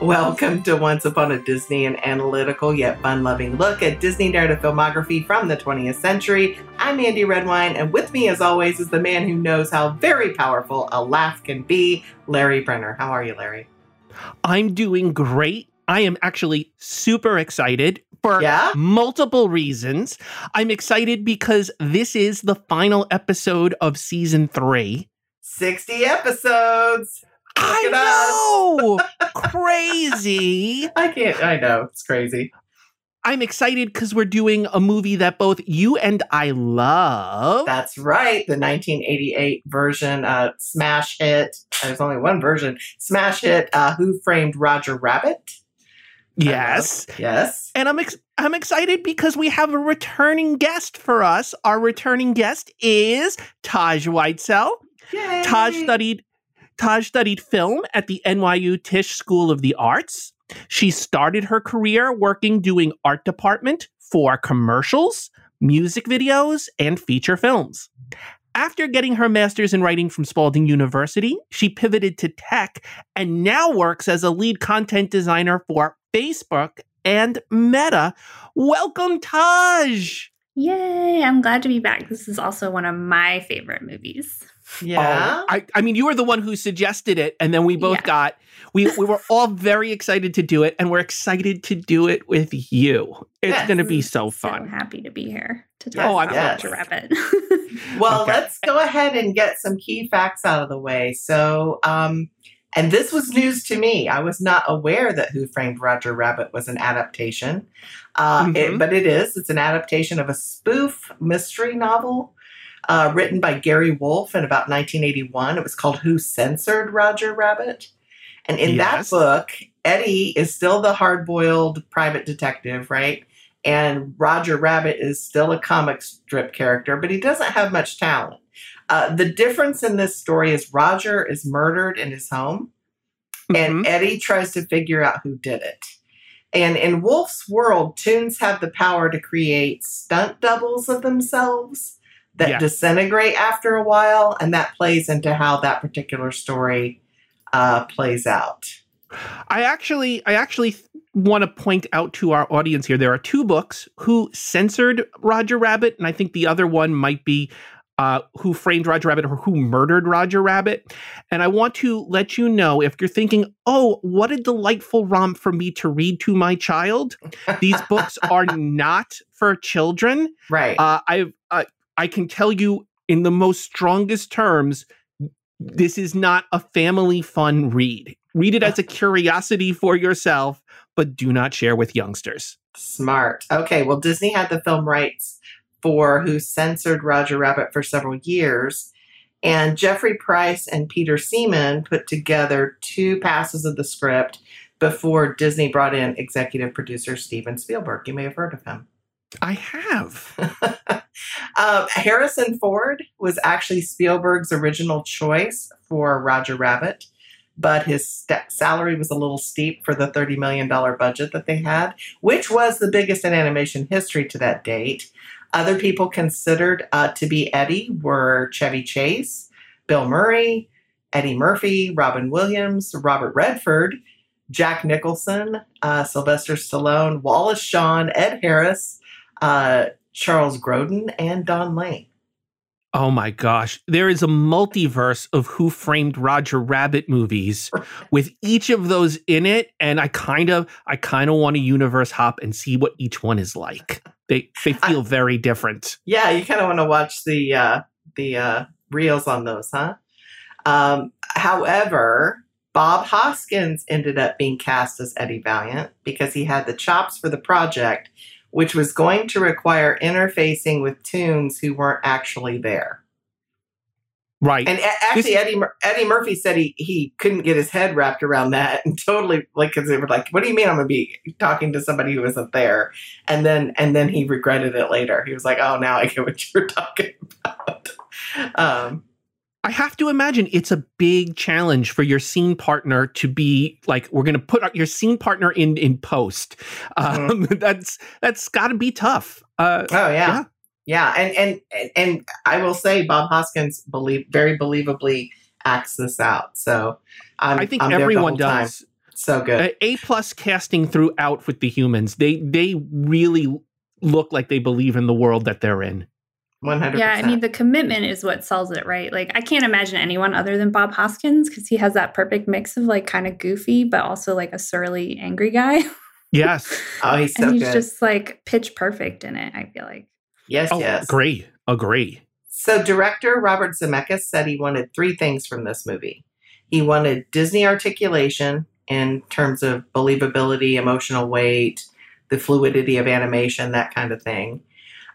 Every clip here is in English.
Welcome to Once Upon a Disney, an analytical yet fun loving look at Disney narrative filmography from the 20th century. I'm Andy Redwine, and with me, as always, is the man who knows how very powerful a laugh can be, Larry Brenner. How are you, Larry? I'm doing great. I am actually super excited for Yeah? multiple reasons. I'm excited because this is the final episode of season three. 60 episodes. I know! Crazy. I can't, I know, it's crazy. I'm excited because we're doing a movie that both you and I love. That's right. The 1988 version, uh, smash hit. There's only one version. Smash hit. Uh, Who Framed Roger Rabbit? yes. Yes. And I'm ex- I'm excited because we have a returning guest for us. Our returning guest is Taj Whitesell. Yay. Taj studied Taj studied film at the NYU Tisch School of the Arts. She started her career working doing art department for commercials, music videos, and feature films. After getting her master's in writing from Spalding University, she pivoted to tech and now works as a lead content designer for Facebook and Meta. Welcome, Taj. Yay! I'm glad to be back. This is also one of my favorite movies. Yeah. Oh, I, I mean, you were the one who suggested it, and then we both Yeah. got we we were all very excited to do it, and we're excited to do it with you. It's Yes. going to be so fun. So happy to be here to talk Oh, I'm about yes. Roger Rabbit. Well, Okay. let's go ahead and get some key facts out of the way. So, um, and this was news to me. I was not aware that Who Framed Roger Rabbit was an adaptation, uh, it- Mhm. but it is. It's an adaptation of a spoof mystery novel uh, written by Gary Wolf in about 1981. It was called Who Censored Roger Rabbit? And in Yes. that book, Eddie is still the hard boiled private detective, right? And Roger Rabbit is still a comic strip character, but he doesn't have much talent. Uh, the difference in this story is Roger is murdered in his home, and Mhm. Eddie tries to figure out who did it. And in Wolf's world, toons have the power to create stunt doubles of themselves that disintegrate after a while, and that plays into how that particular story uh, plays out. I actually I actually want to point out to our audience here there are two books who censored Roger Rabbit, and I think the other one might be. Uh, who framed Roger Rabbit or who murdered Roger Rabbit? And I want to let you know if you're thinking, oh, what a delightful romp for me to read to my child. These books are not for children. Right. Uh, I uh, I can tell you in the most strongest terms, this is not a family fun read. Read it as a curiosity for yourself, but do not share with youngsters. Smart. Okay, well, Disney had the film rights for Who Censored Roger Rabbit for several years. And Jeffrey Price and Peter Seaman put together two passes of the script before Disney brought in executive producer Steven Spielberg. You may have heard of him. I have. um, Harrison Ford was actually Spielberg's original choice for Roger Rabbit, but his st- salary was a little steep for the $30 million budget that they had, which was the biggest in animation history to that date. Other people considered uh, to be Eddie were Chevy Chase, Bill Murray, Eddie Murphy, Robin Williams, Robert Redford, Jack Nicholson, uh, Sylvester Stallone, Wallace Shawn, Ed Harris, uh, Charles Grodin, and Don Lane. Oh my gosh. There is a multiverse of Who Framed Roger Rabbit movies with each of those in it. And I kind of I kind of want to universe hop and see what each one is like. They they feel very different. Yeah, you kind of want to watch the uh, the uh, reels on those, huh? Um, however, Bob Hoskins ended up being cast as Eddie Valiant because he had the chops for the project, which was going to require interfacing with toons who weren't actually there. Right. And actually, Eddie Mur- Eddie Murphy said he he couldn't get his head wrapped around that, and totally like because they were like, "What do you mean I'm gonna be talking to somebody who isn't there?" And then and then he regretted it later. He was like, "Oh, now I get what you're talking about." Um, I have to imagine it's a big challenge for your scene partner to be like, we're going to put your scene partner in in post. Um, that's that's got to be tough. Uh, oh yeah. Yeah. yeah, and and and I will say, Bob Hoskins believe very believably acts this out. So I'm, I think I'm everyone whole time. does. So good. A, a plus casting throughout with the humans. They they really look like they believe in the world that they're in. 100%. Yeah, I mean the commitment is what sells it, right? Like I can't imagine anyone other than Bob Hoskins because he has that perfect mix of like kind of goofy, but also like a surly, angry guy. Yes. oh, he's so and he's good. just like pitch perfect in it. I feel like. yes, Oh, yes. agree. Agree. So, director Robert Zemeckis said he wanted three things from this movie. He wanted Disney articulation in terms of believability, emotional weight, the fluidity of animation, that kind of thing.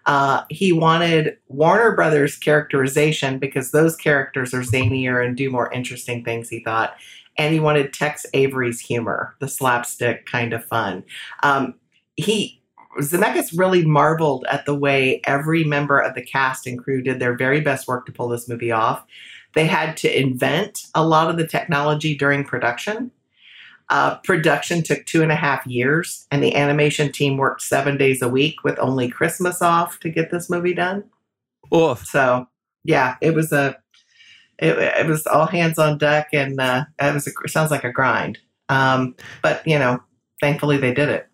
Uh, he wanted Warner Brothers characterization because those characters are zanier and do more interesting things, he thought. And he wanted Tex Avery's humor, the slapstick kind of fun. Um, he Zemeckis really marveled at the way every member of the cast and crew did their very best work to pull this movie off. They had to invent a lot of the technology during production. Uh, production took two and a half years, and the animation team worked seven days a week with only Christmas off to get this movie done. Oof. So, yeah, it was a, it, it was all hands on deck, and uh, it was a, it sounds like a grind. Um, but you know, thankfully they did it.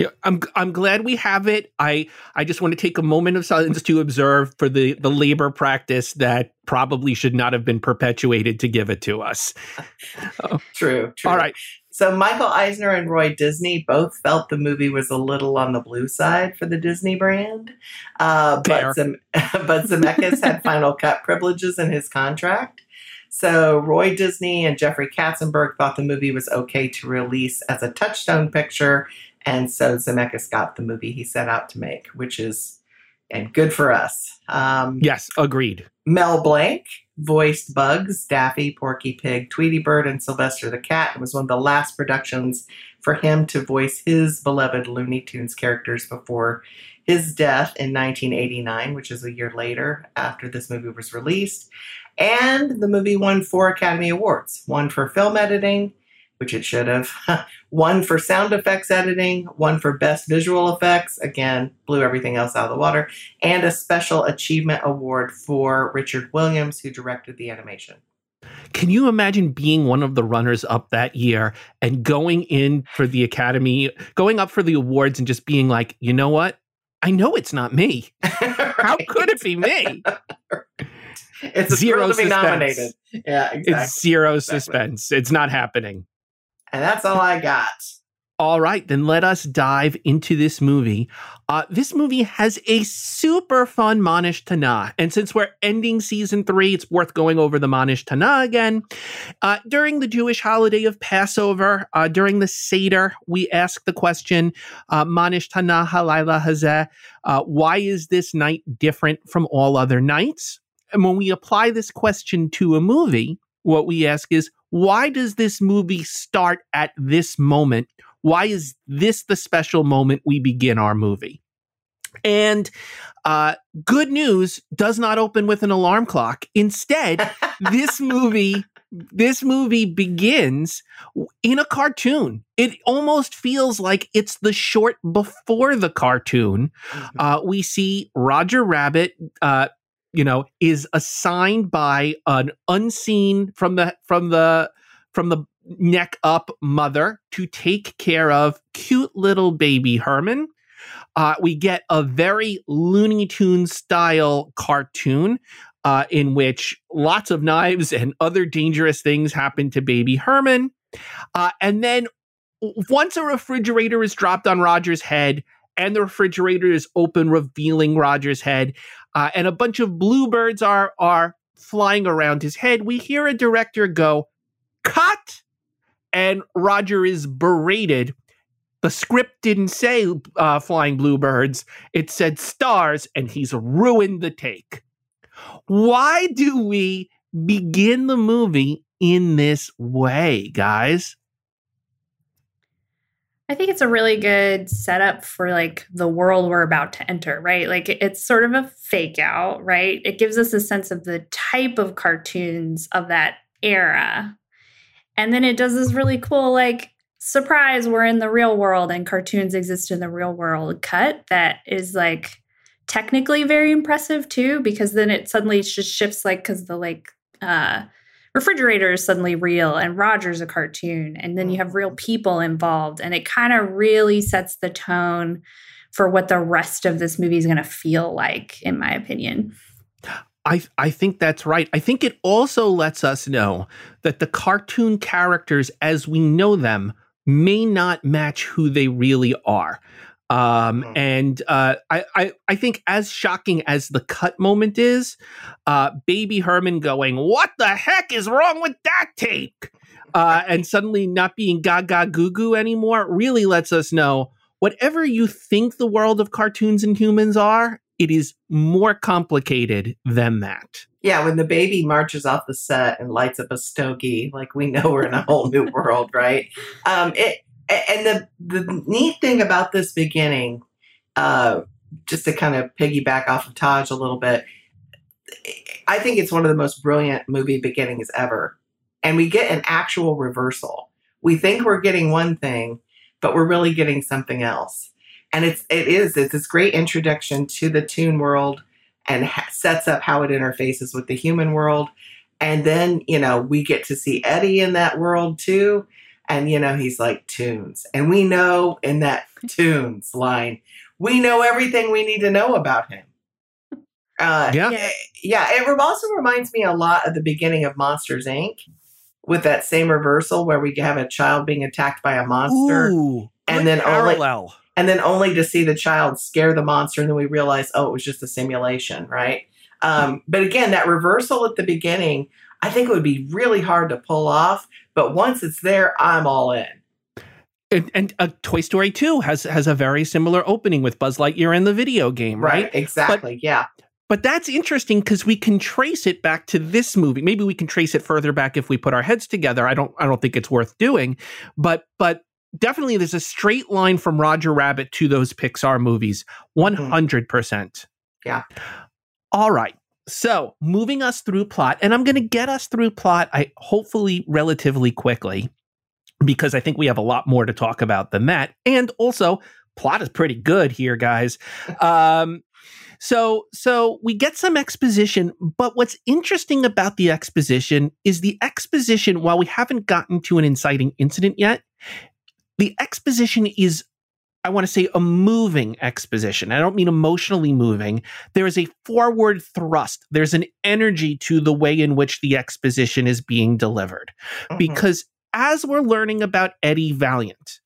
Yeah, I'm I'm glad we have it. I I just want to take a moment of silence to observe for the the labor practice that probably should not have been perpetuated to give it to us. True, true. All right. So Michael Eisner and Roy Disney both felt the movie was a little on the blue side for the Disney brand, uh, but Zem- but Zemeckis had final cut privileges in his contract. So Roy Disney and Jeffrey Katzenberg thought the movie was okay to release as a touchstone picture, and so Zemeckis got the movie he set out to make, which is and good for us. Um, Yes, agreed. Mel Blanc voiced Bugs, Daffy, Porky Pig, Tweety Bird, and Sylvester the Cat. It was one of the last productions for him to voice his beloved Looney Tunes characters before his death in 1989, which is a year later after this movie was released. And the movie won four Academy Awards one for film editing, which it should have, one for sound effects editing, one for best visual effects, again, blew everything else out of the water, and a special achievement award for Richard Williams, who directed the animation. Can you imagine being one of the runners up that year and going in for the Academy, going up for the awards and just being like, you know what? I know it's not me. How could it be me? It's a Zero to be suspense. nominated. Yeah, exactly. It's zero Exactly. suspense. It's not happening. And that's all I got. All right, then let us dive into this movie. Uh, this movie has a super fun Ma Nishtana. And since we're ending season three, it's worth going over the Ma Nishtana again. Uh, during the Jewish holiday of Passover, uh, during the Seder, we ask the question, uh, Ma Nishtana Halayla Hazeh, uh, why is this night different from all other nights? And when we apply this question to a movie, what we ask is, why does this movie start at this moment? Why is this the special moment we begin our movie? And uh, good news does not open with an alarm clock. Instead, this movie this movie begins in a cartoon. It almost feels like it's the short before the cartoon. Uh, we see Roger Rabbit, uh, you know, is assigned by an unseen from the from the from the neck up mother to take care of cute little baby Herman. Uh, we get a very Looney Tunes style cartoon uh, in which lots of knives and other dangerous things happen to baby Herman. Uh, and then once a refrigerator is dropped on Roger's head and the refrigerator is open, revealing Roger's head, uh, and a bunch of bluebirds are are flying around his head, we hear a director go, "Cut!" and Roger is berated. The script didn't say uh, flying bluebirds; it said stars, and he's ruined the take. Why do we begin the movie in this way, guys? I think it's a really good setup for like the world we're about to enter, right? Like it's sort of a fake out, right? It gives us a sense of the type of cartoons of that era. And then it does this really cool, like, surprise, we're in the real world and cartoons exist in the real world cut that is like technically very impressive too, because then it suddenly just shifts, like, because the like, uh, refrigerator is suddenly real and Roger's a cartoon. And then you have real mm-hmm. people involved. And it kind of really sets the tone for what the rest of this movie is going to feel like, in my opinion. I, I think that's right. I think it also lets us know that the cartoon characters as we know them may not match who they really are. Um, and uh, I, I, I think as shocking as the cut moment is, uh, Baby Herman going, "What the heck is wrong with that tape?" Uh, and suddenly not being gaga goo goo anymore really lets us know whatever you think the world of cartoons and humans are, it is more complicated than that. Yeah, when the baby marches off the set and lights up a stogie, like we know we're in a whole new world, right? Um, it and the the neat thing about this beginning, uh, just to kind of piggyback off of Taj a little bit, I think it's one of the most brilliant movie beginnings ever. And we get an actual reversal. We think we're getting one thing, but we're really getting something else. And it's it is it's this great introduction to the toon world and ha- sets up how it interfaces with the human world. And then, you know, we get to see Eddie in that world too. And, you know, he's like toons. And we know in that toons line, we know everything we need to know about him. Uh, yeah. Yeah. It also reminds me a lot of the beginning of Monsters Inc. with that same reversal where we have a child being attacked by a monster. Ooh, and then parallel. only and then only to see the child scare the monster and then we realize oh it was just a simulation right um, but again that reversal at the beginning i think it would be really hard to pull off but once it's there, I'm all in. And, and uh, Toy Story 2 has has a very similar opening with Buzz Lightyear in the video game, right? right exactly. But, yeah. But that's interesting because we can trace it back to this movie. Maybe we can trace it further back if we put our heads together. I don't I don't think it's worth doing. But but definitely there's a straight line from Roger Rabbit to those Pixar movies. 100%. Mm-hmm. Yeah. All right. So, moving us through plot, and I'm going to get us through plot, I hopefully relatively quickly, because I think we have a lot more to talk about than that. And also, plot is pretty good here, guys. Um, so, so we get some exposition, but what's interesting about the exposition is the exposition. While we haven't gotten to an inciting incident yet, the exposition is I want to say a moving exposition. I don't mean emotionally moving. There is a forward thrust. There's an energy to the way in which the exposition is being delivered. Mm-hmm. Because as we're learning about Eddie Valiant,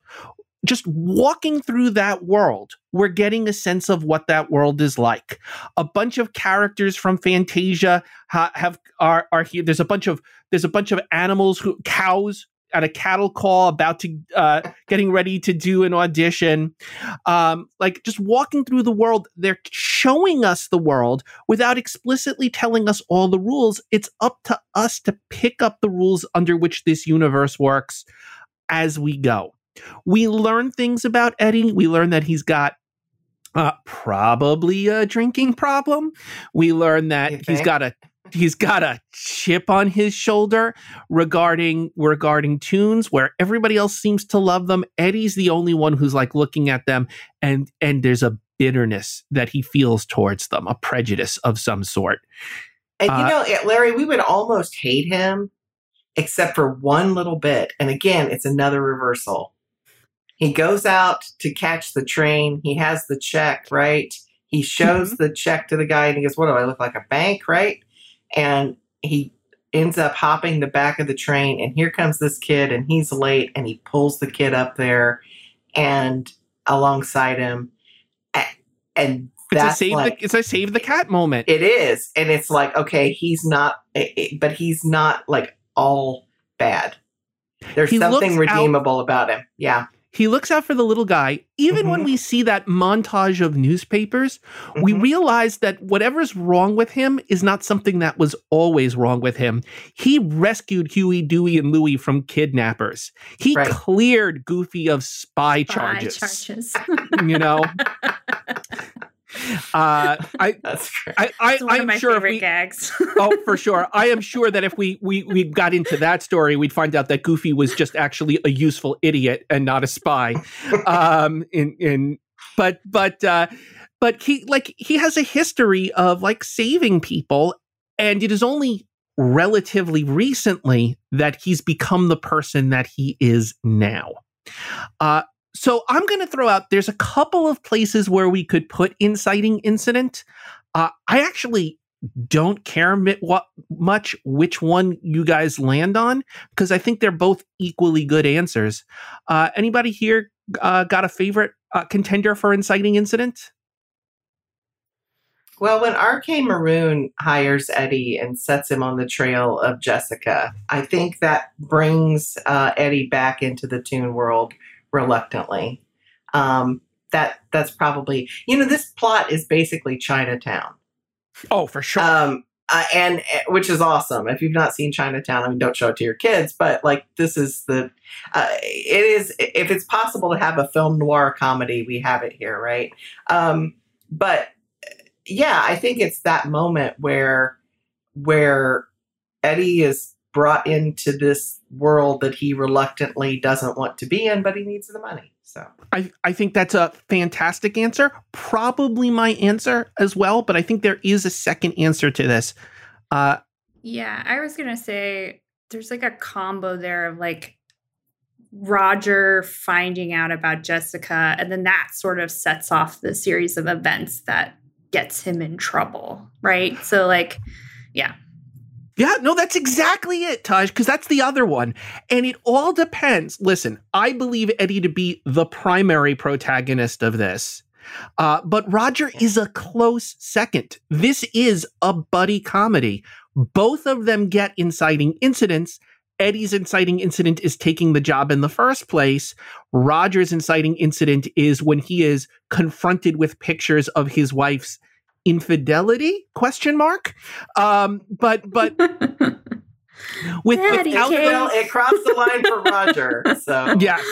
just walking through that world, we're getting a sense of what that world is like. A bunch of characters from Fantasia ha- have are are here. There's a bunch of there's a bunch of animals who cows at a cattle call, about to uh, getting ready to do an audition. Um, like just walking through the world, they're showing us the world without explicitly telling us all the rules. It's up to us to pick up the rules under which this universe works as we go. We learn things about Eddie. We learn that he's got uh, probably a drinking problem. We learn that he's got a he's got a chip on his shoulder regarding regarding toons where everybody else seems to love them. Eddie's the only one who's like looking at them and and there's a bitterness that he feels towards them a prejudice of some sort. And you uh, know larry we would almost hate him except for one little bit and again it's another reversal. He goes out to catch the train. He has the check right? He shows mm-hmm. the check to the guy and he goes what do i look like a bank right and he ends up hopping the back of the train and here comes this kid and he's late and he pulls the kid up there and alongside him and that's it's a save like, the it's a save the cat moment. It is, and it's like okay, he's not, eh, eh, but he's not like all bad. There's he something redeemable out, about him. Yeah, he looks out for the little guy. Even mm-hmm. when we see that montage of newspapers, mm-hmm. we realize that whatever's wrong with him is not something that was always wrong with him. He rescued Huey, Dewey, and Louie from kidnappers. He right. cleared Goofy of spy, spy charges. charges. you know? Uh, I, That's great. I, I, one I'm sure favorite we, gags. oh, for sure. I am sure that if we, we we got into that story, we'd find out that Goofy was just actually a useful idiot and not a spy. Um, in in but but uh, but he like he has a history of like saving people, and it is only relatively recently that he's become the person that he is now. Uh, so I'm going to throw out there's a couple of places where we could put inciting incident. Uh, I actually don't care what much which one you guys land on because I think they're both equally good answers. Uh, anybody here uh, got a favorite uh, contender for inciting incident? Well, when RK Maroon hires Eddie and sets him on the trail of Jessica, I think that brings uh, Eddie back into the toon world reluctantly. Um, that that's probably you know this plot is basically Chinatown. Oh, for sure. Um, uh, and uh, which is awesome. If you've not seen Chinatown, I mean, don't show it to your kids. But like, this is the. Uh, it is if it's possible to have a film noir comedy, we have it here, right? Um, but yeah, I think it's that moment where where Eddie is brought into this world that he reluctantly doesn't want to be in, but he needs the money. So I, I think that's a fantastic answer. Probably my answer as well, but I think there is a second answer to this. Uh, yeah, I was gonna say there's like a combo there of like Roger finding out about Jessica, and then that sort of sets off the series of events that gets him in trouble, right? So, like, yeah. Yeah, no, that's exactly it, Taj, because that's the other one. And it all depends. Listen, I believe Eddie to be the primary protagonist of this. Uh, but Roger is a close second. This is a buddy comedy. Both of them get inciting incidents, Eddie's inciting incident is taking the job in the first place. Roger's inciting incident is when he is confronted with pictures of his wife's infidelity? Question mark? Um but but with without well, it crossed the line for roger so. Yes.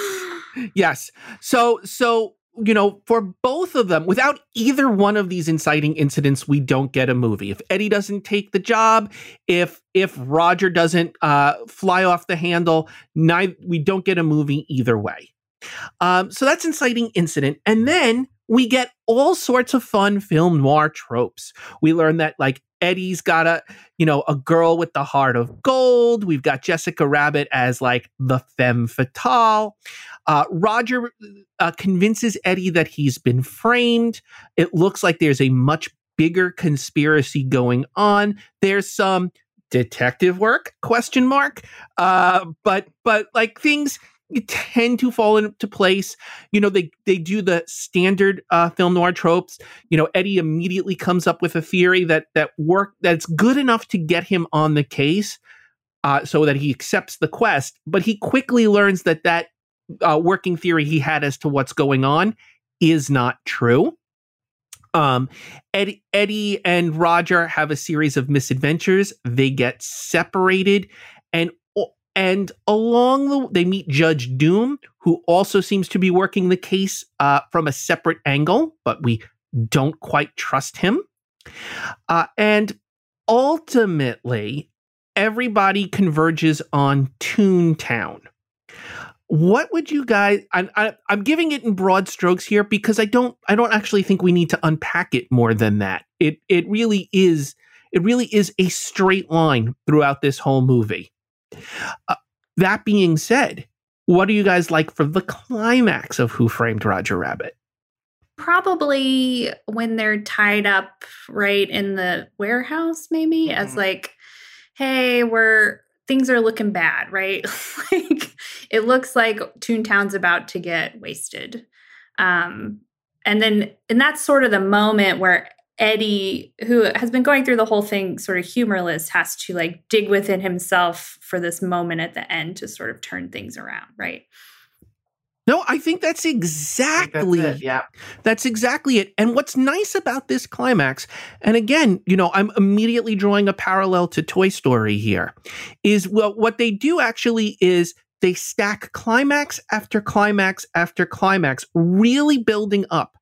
Yes. So so you know, for both of them, without either one of these inciting incidents, we don't get a movie. If Eddie doesn't take the job, if if Roger doesn't uh, fly off the handle, neither, we don't get a movie either way. Um, so that's inciting incident, and then we get all sorts of fun film noir tropes. We learn that like Eddie's got a, you know, a girl with the heart of gold. We've got Jessica Rabbit as like the femme fatale. Uh, Roger uh, convinces Eddie that he's been framed. It looks like there's a much bigger conspiracy going on. There's some detective work question mark uh but but like things tend to fall into place. You know, they they do the standard uh, film noir tropes. You know, Eddie immediately comes up with a theory that that work that's good enough to get him on the case, uh, so that he accepts the quest. But he quickly learns that that uh, working theory he had as to what's going on is not true. Um, Eddie, Eddie and Roger have a series of misadventures. They get separated, and and along the they meet Judge Doom, who also seems to be working the case uh, from a separate angle, but we don't quite trust him. Uh, and ultimately, everybody converges on Toontown. What would you guys? I'm, I, I'm giving it in broad strokes here because I don't I don't actually think we need to unpack it more than that. It it really is it really is a straight line throughout this whole movie. Uh, that being said, what do you guys like for the climax of Who Framed Roger Rabbit? Probably when they're tied up right in the warehouse, maybe mm-hmm. as like, hey, we're things are looking bad, right? like it looks like Toontown's about to get wasted. Um, and then and that's sort of the moment where Eddie, who has been going through the whole thing sort of humorless, has to like dig within himself for this moment at the end to sort of turn things around, right? No, I think that's exactly that's it, yeah. That's exactly it. And what's nice about this climax, and again, you know, I'm immediately drawing a parallel to Toy Story here, is well, what they do actually is they stack climax after climax after climax, really building up.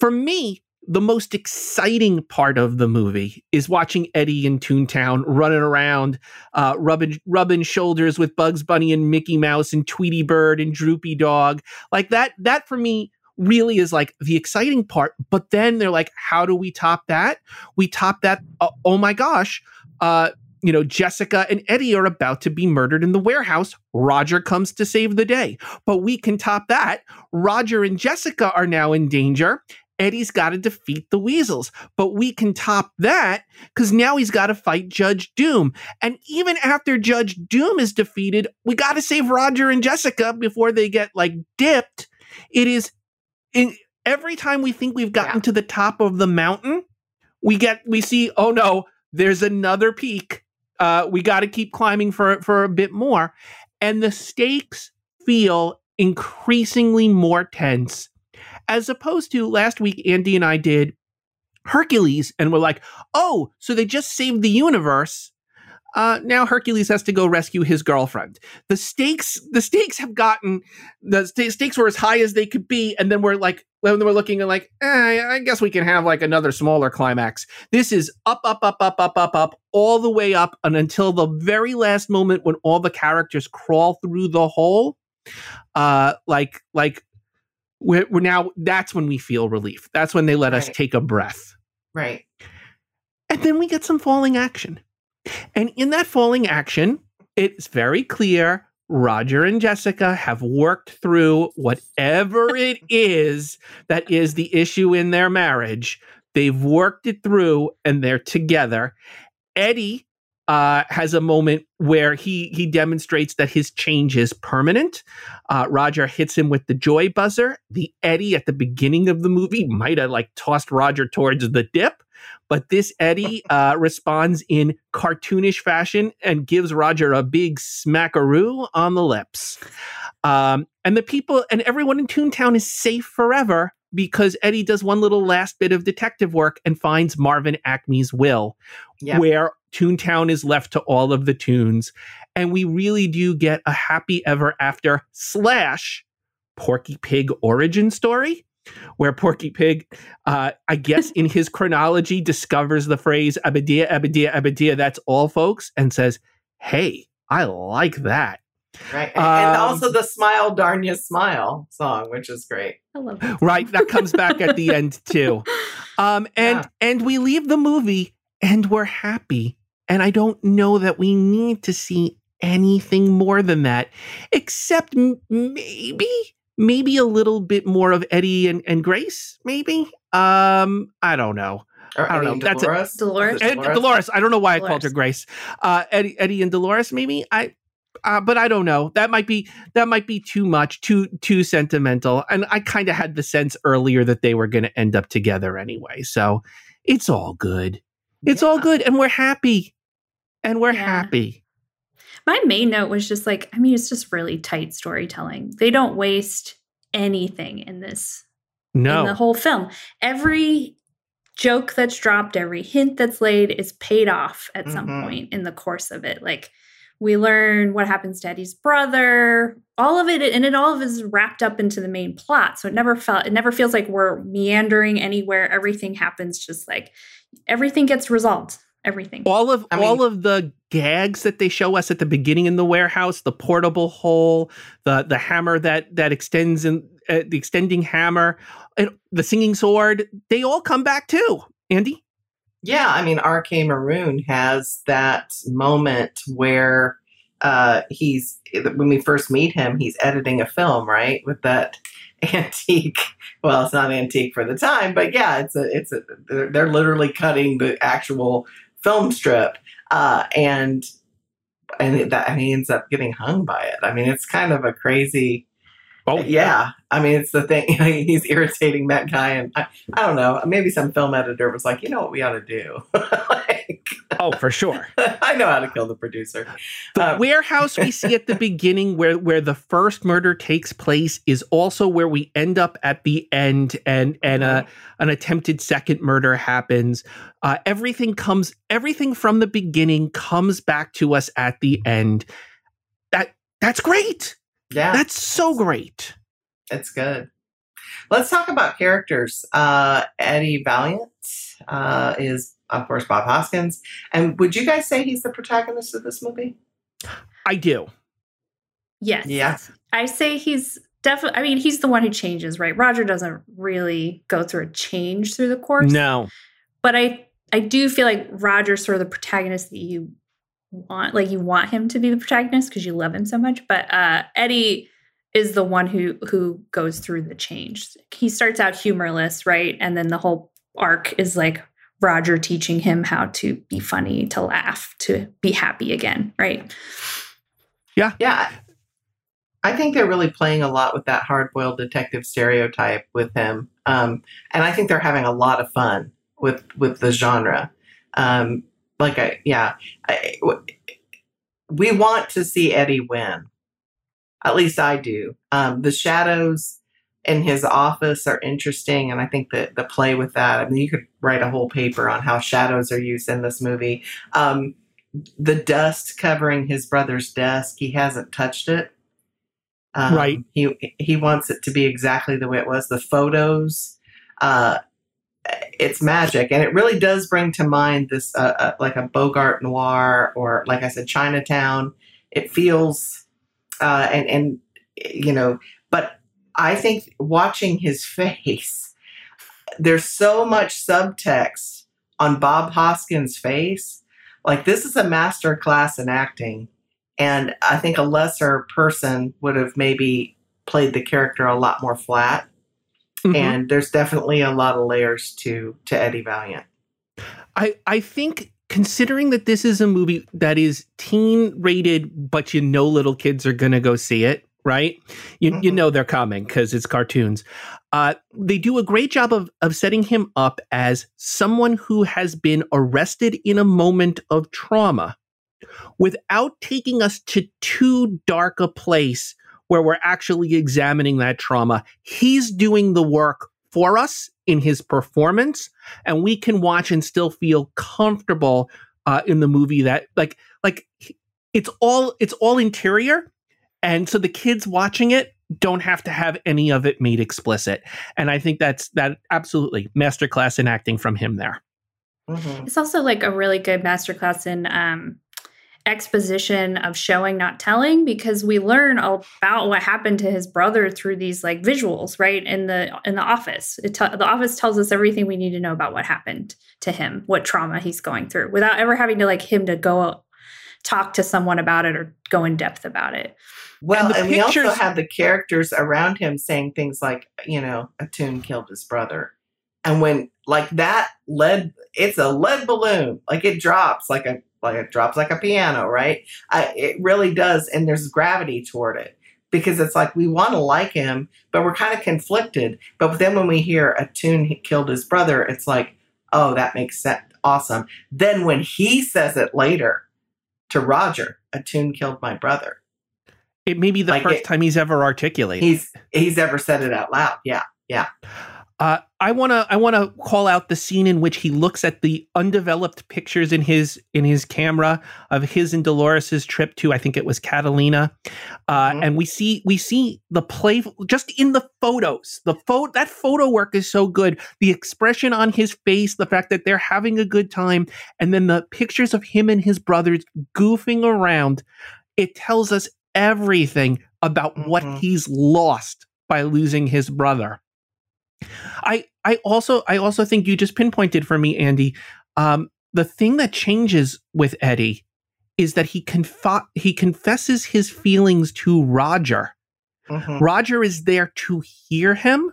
For me, the most exciting part of the movie is watching Eddie in Toontown running around, uh, rubbing rubbing shoulders with Bugs Bunny and Mickey Mouse and Tweety Bird and Droopy Dog. Like that. That for me really is like the exciting part. But then they're like, how do we top that? We top that. Uh, oh my gosh. Uh, you know, Jessica and Eddie are about to be murdered in the warehouse. Roger comes to save the day. But we can top that. Roger and Jessica are now in danger. Eddie's got to defeat the weasels. But we can top that because now he's got to fight Judge Doom. And even after Judge Doom is defeated, we got to save Roger and Jessica before they get like dipped. It is in, every time we think we've gotten Yeah. to the top of the mountain, we get we see, oh no, there's another peak. Uh, we got to keep climbing for for a bit more, and the stakes feel increasingly more tense, as opposed to last week. Andy and I did Hercules, and we're like, oh, so they just saved the universe. Uh, now Hercules has to go rescue his girlfriend. The stakes, the stakes have gotten the sta- stakes were as high as they could be, and then we're like, when we're looking at like, eh, I guess we can have like another smaller climax. This is up, up, up, up, up, up, up, all the way up, and until the very last moment when all the characters crawl through the hole. Uh, like, like we're, we're now. That's when we feel relief. That's when they let us take a breath. Right. And then we get some falling action. And in that falling action, it's very clear Roger and Jessica have worked through whatever it is that is the issue in their marriage. They've worked it through and they're together. Eddie uh, has a moment where he he demonstrates that his change is permanent. Uh, Roger hits him with the joy buzzer. The Eddie at the beginning of the movie might have like tossed Roger towards the dip, but this Eddie uh, responds in cartoonish fashion and gives Roger a big smackaroo on the lips. Um, and the people and everyone in Toontown is safe forever because Eddie does one little last bit of detective work and finds Marvin Acme's will, Yeah. where Toontown is left to all of the toons. And we really do get a happy ever after slash Porky Pig origin story. Where Porky Pig, uh, I guess in his chronology, discovers the phrase Abadia, Abadia, Abadia, that's all, folks, and says, Hey, I like that. Right. And, and Um, also the Smile Darn Ya Smile song, which is great. I love that. Right? That comes back at the end, too. Um, and Yeah. and we leave the movie and we're happy. And I don't know that we need to see anything more than that, except m- maybe maybe a little bit more of Eddie and, and Grace. Maybe. Um, I don't know. Or, I don't mean, know. That's a- Dolores. Dolores. Is it And Dolores. I don't know why I called her Grace. Uh, Eddie, Eddie and Dolores. Maybe I. Uh, but I don't know. That might be that might be too much, too too sentimental. And I kind of had the sense earlier that they were going to end up together anyway. So it's all good. It's all good, and we're happy, and we're Yeah. happy. My main note was just like, I mean, it's just really tight storytelling. They don't waste anything in this in the whole film. Every joke that's dropped, every hint that's laid is paid off at some Mhm. point in the course of it. Like we learn what happens to Eddie's brother, all of it, and it all is wrapped up into the main plot. So it never felt it never feels like we're meandering anywhere. Everything happens just like everything gets resolved. Everything. all of I mean- all of the gags that they show us at the beginning in the warehouse, the portable hole, the the hammer that that extends in uh, the extending hammer, and the singing sword, they all come back too. Andy, Yeah, I mean, R.K. Maroon has that moment where uh, he's when we first meet him, he's editing a film, right, with that antique. Well, it's not antique for the time, but yeah, it's a it's a they're, they're literally cutting the actual film strip, uh, and and that and he ends up getting hung by it. I mean, it's kind of a crazy. oh yeah, I mean, it's the thing. he's irritating that guy, and I, I don't know. Maybe some film editor was like, you know what we ought to do. like, oh for sure. I know how to kill the producer. The Um, warehouse we see at the beginning, where where the first murder takes place, is also where we end up at the end, and and uh, an attempted second murder happens. Uh, everything comes, everything from the beginning comes back to us at the end. That that's great. yeah, That's so great. it's good. Let's talk about characters. Uh, Eddie Valiant uh, is, of course, Bob Hoskins. And would you guys say he's the protagonist of this movie? I do. yes. Yeah. I say he's definitely I mean, he's the one who changes, right? Roger doesn't really go through a change through the course. No. But I I do feel like Roger's sort of the protagonist that you want like you want him to be the protagonist because you love him so much but uh eddie is the one who who goes through the change he starts out humorless right and then the whole arc is like roger teaching him how to be funny to laugh to be happy again right? Yeah. Yeah. I think they're really playing a lot with that hard-boiled detective stereotype with him. Um, and i think they're having a lot of fun with with the genre. Um, like I, yeah, I, we want to see Eddie win. At least I do. Um, the shadows in his office are interesting, and I think that the play with that. I mean, you could write a whole paper on how shadows are used in this movie. Um, the dust covering his brother's desk, he hasn't touched it. Um, right. He he wants it to be exactly the way it was. The photos. Uh, it's magic and it really does bring to mind this uh, uh, like a bogart noir or like i said chinatown it feels uh, and and you know but i think watching his face there's so much subtext on bob hoskins face like this is a master class in acting and i think a lesser person would have maybe played the character a lot more flat Mm-hmm. And there's definitely a lot of layers to to Eddie Valiant. I I think considering that this is a movie that is teen rated, but you know little kids are gonna go see it, right? You mm-hmm. you know they're coming because it's cartoons. Uh, they do a great job of of setting him up as someone who has been arrested in a moment of trauma, without taking us to too dark a place where we're actually examining that trauma. He's doing the work for us in his performance, and we can watch and still feel comfortable uh, in the movie. That like like it's all it's all interior, and so the kids watching it don't have to have any of it made explicit. And I think that's that absolutely masterclass in acting from him there. Mm-hmm. It's also like a really good masterclass in um, exposition of showing not telling because we learn about what happened to his brother through these like visuals right in the in the office te- the office tells us everything we need to know about what happened to him what trauma he's going through without ever having to like him to go talk to someone about it or go in depth about it well and, and we also have the characters around him saying things like you know a toon killed his brother and when like that lead it's a lead balloon like it drops like a like it drops like a piano, right? I, it really does, and there's gravity toward it because it's like we want to like him, but we're kind of conflicted. But then when we hear a toon he killed his brother, it's like, oh, that makes sense, awesome. Then when he says it later to Roger, a toon killed my brother. It may be the like first it, time he's ever articulated. He's he's ever said it out loud. Yeah, yeah. Uh, I want to I want to call out the scene in which he looks at the undeveloped pictures in his in his camera of his and Dolores's trip to I think it was Catalina, uh, mm-hmm. and we see we see the play just in the photos. The photo that photo work is so good. The expression on his face, the fact that they're having a good time, and then the pictures of him and his brothers goofing around. It tells us everything about mm-hmm. what he's lost by losing his brother. I I also I also think you just pinpointed for me, Andy. Um, the thing that changes with Eddie is that he conf- he confesses his feelings to Roger. Mm-hmm. Roger is there to hear him,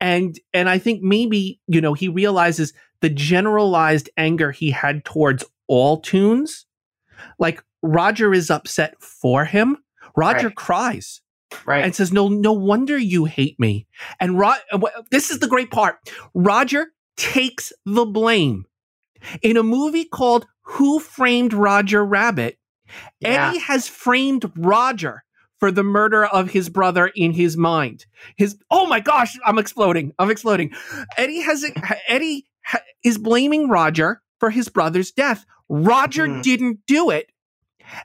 and and I think maybe you know he realizes the generalized anger he had towards all toons. Like Roger is upset for him. Roger right. cries right. and says no no wonder you hate me. And Ro- this is the great part. Roger takes the blame in a movie called who framed roger rabbit. Yeah. eddie has framed roger for the murder of his brother in his mind. His oh my gosh i'm exploding i'm exploding. Eddie has eddie is blaming roger for his brother's death. Roger mm. didn't do it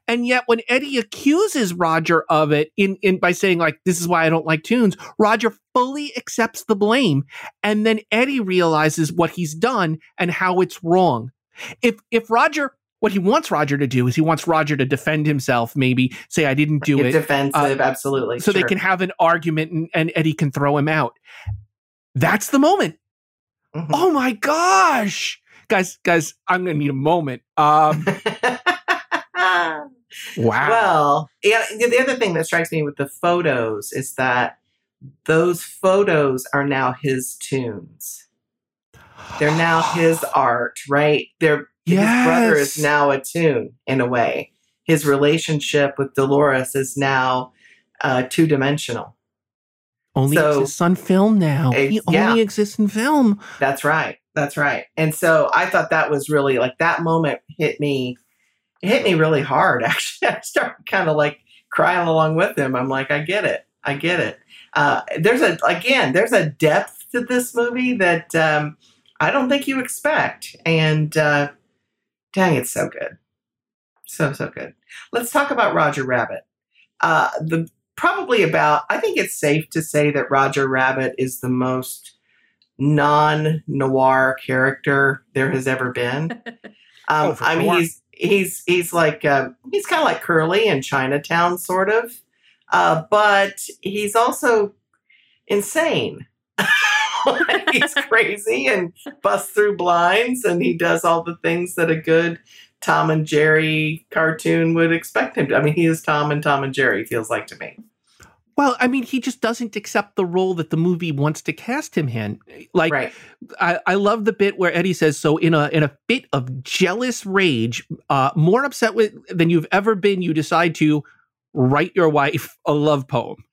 and yet, when Eddie accuses Roger of it in, in by saying like this is why I don't like toons, Roger fully accepts the blame, and then Eddie realizes what he's done and how it's wrong. If if Roger what he wants Roger to do is he wants Roger to defend himself, maybe say I didn't do it. Defensive, uh, absolutely. So sure. they can have an argument and, and, Eddie can throw him out. That's the moment. Mm-hmm. Oh my gosh. Guys, guys, I'm gonna need a moment. Um Wow. Well, yeah. The other thing that strikes me with the photos is that those photos are now his toons. They're now his art, right? They're his brother is now a toon in a way. His relationship with Dolores is now uh, two dimensional. only so- exists on film now. Eh, he yeah. only exists in film. That's right. That's right. And so I thought that was really like that moment hit me. It hit me really hard. Actually, I started kind of like crying along with him. I'm like, I get it. I get it. Uh, there's a again, there's a depth to this movie that um, I don't think you expect. And uh, dang, it's so good, so so good. Let's talk about Roger Rabbit. Uh, the probably about. I think it's safe to say that Roger Rabbit is the most non noir character there has ever been. Um, Oh, I mean, sure. he's he's he's like uh, he's kind of like Curly in Chinatown, sort of, uh, but he's also insane. he's crazy and busts through blinds, and he does all the things that a good Tom and Jerry cartoon would expect him to. I mean, he is Tom and Tom and Jerry. Feels like to me. Well, I mean, he just doesn't accept the role that the movie wants to cast him in. Like, right. I, I love the bit where Eddie says, "So in a in a fit of jealous rage, uh, more upset with than you've ever been, you decide to write your wife a love poem."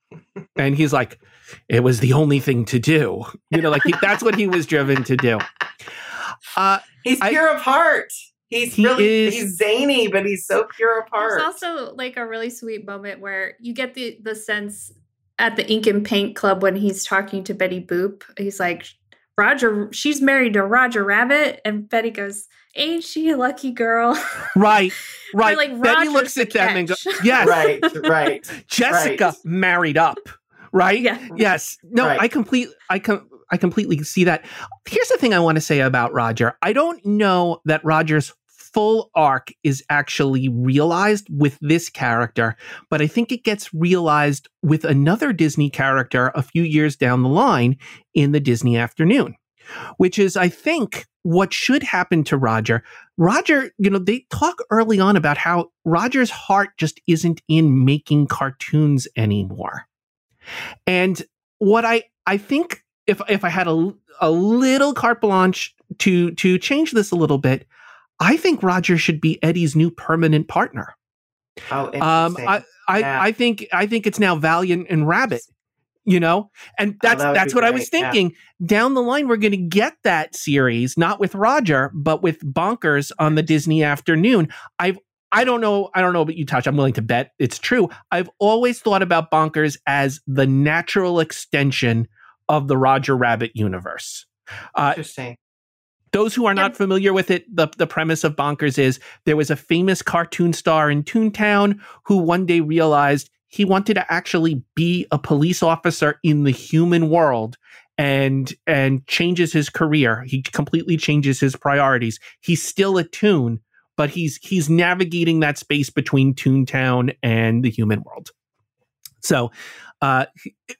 And he's like, "It was the only thing to do." You know, like he, that's what he was driven to do. Uh, He's I- pure of heart. He's He really is- he's zany, but he's so pure of heart. There's also like a really sweet moment where you get the the sense at the Ink and Paint Club when he's talking to Betty Boop. He's like, Roger, she's married to Roger Rabbit, and Betty goes, "Ain't she a lucky girl?" right, right. like, Betty Roger's looks the at them and goes, catch. "Yes, right, right. Jessica Right. married up." Right? yeah, Yes. No, Right. I complete I com- I completely see that. Here's the thing I want to say about Roger. I don't know that Roger's full arc is actually realized with this character, but I think it gets realized with another Disney character a few years down the line in the Disney afternoon. Which is, I think, what should happen to Roger. Roger, you know, they talk early on about how Roger's heart just isn't in making cartoons anymore. And what I I think if if I had a a little carte blanche to to change this a little bit, I think Roger should be Eddie's new permanent partner. Oh, Um, interesting. I I, Yeah. I think I think it's now Valiant and Rabbit. You know, and that's Oh, that that's what I was great, yeah. thinking. Down the line, we're going to get that series, not with Roger, but with Bonkers on the Disney Afternoon. I've I don't know. I don't know about you, Taj. I'm willing to bet it's true. I've always thought about Bonkers as the natural extension of the Roger Rabbit universe. Uh, interesting. Those who are not familiar with it, the, the premise of Bonkers is there was a famous cartoon star in Toontown who one day realized he wanted to actually be a police officer in the human world and and changes his career. He completely changes his priorities. He's still a toon, but he's he's navigating that space between Toontown and the human world. So uh,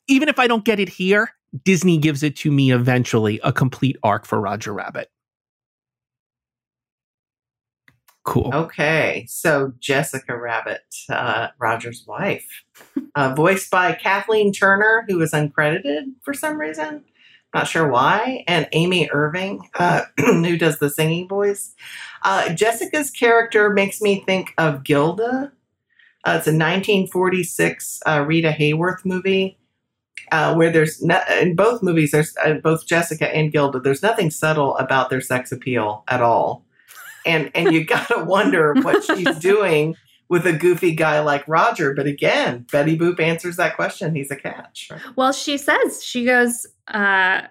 even if I don't get it here, Disney gives it to me eventually, a complete arc for Roger Rabbit. Cool. Okay, so Jessica Rabbit, uh, Roger's wife, uh, voiced by Kathleen Turner, who is uncredited for some reason. Not sure why. And Amy Irving, uh, who does the singing voice. Uh, Jessica's character makes me think of Gilda. Uh, it's a 1946 uh, Rita Hayworth movie. Where there's no, in both movies, there's both Jessica and Gilda. There's nothing subtle about their sex appeal at all and and you gotta wonder what she's doing with a goofy guy like Roger. But again, Betty Boop answers that question. He's a catch. Right? Well, she says she goes, uh,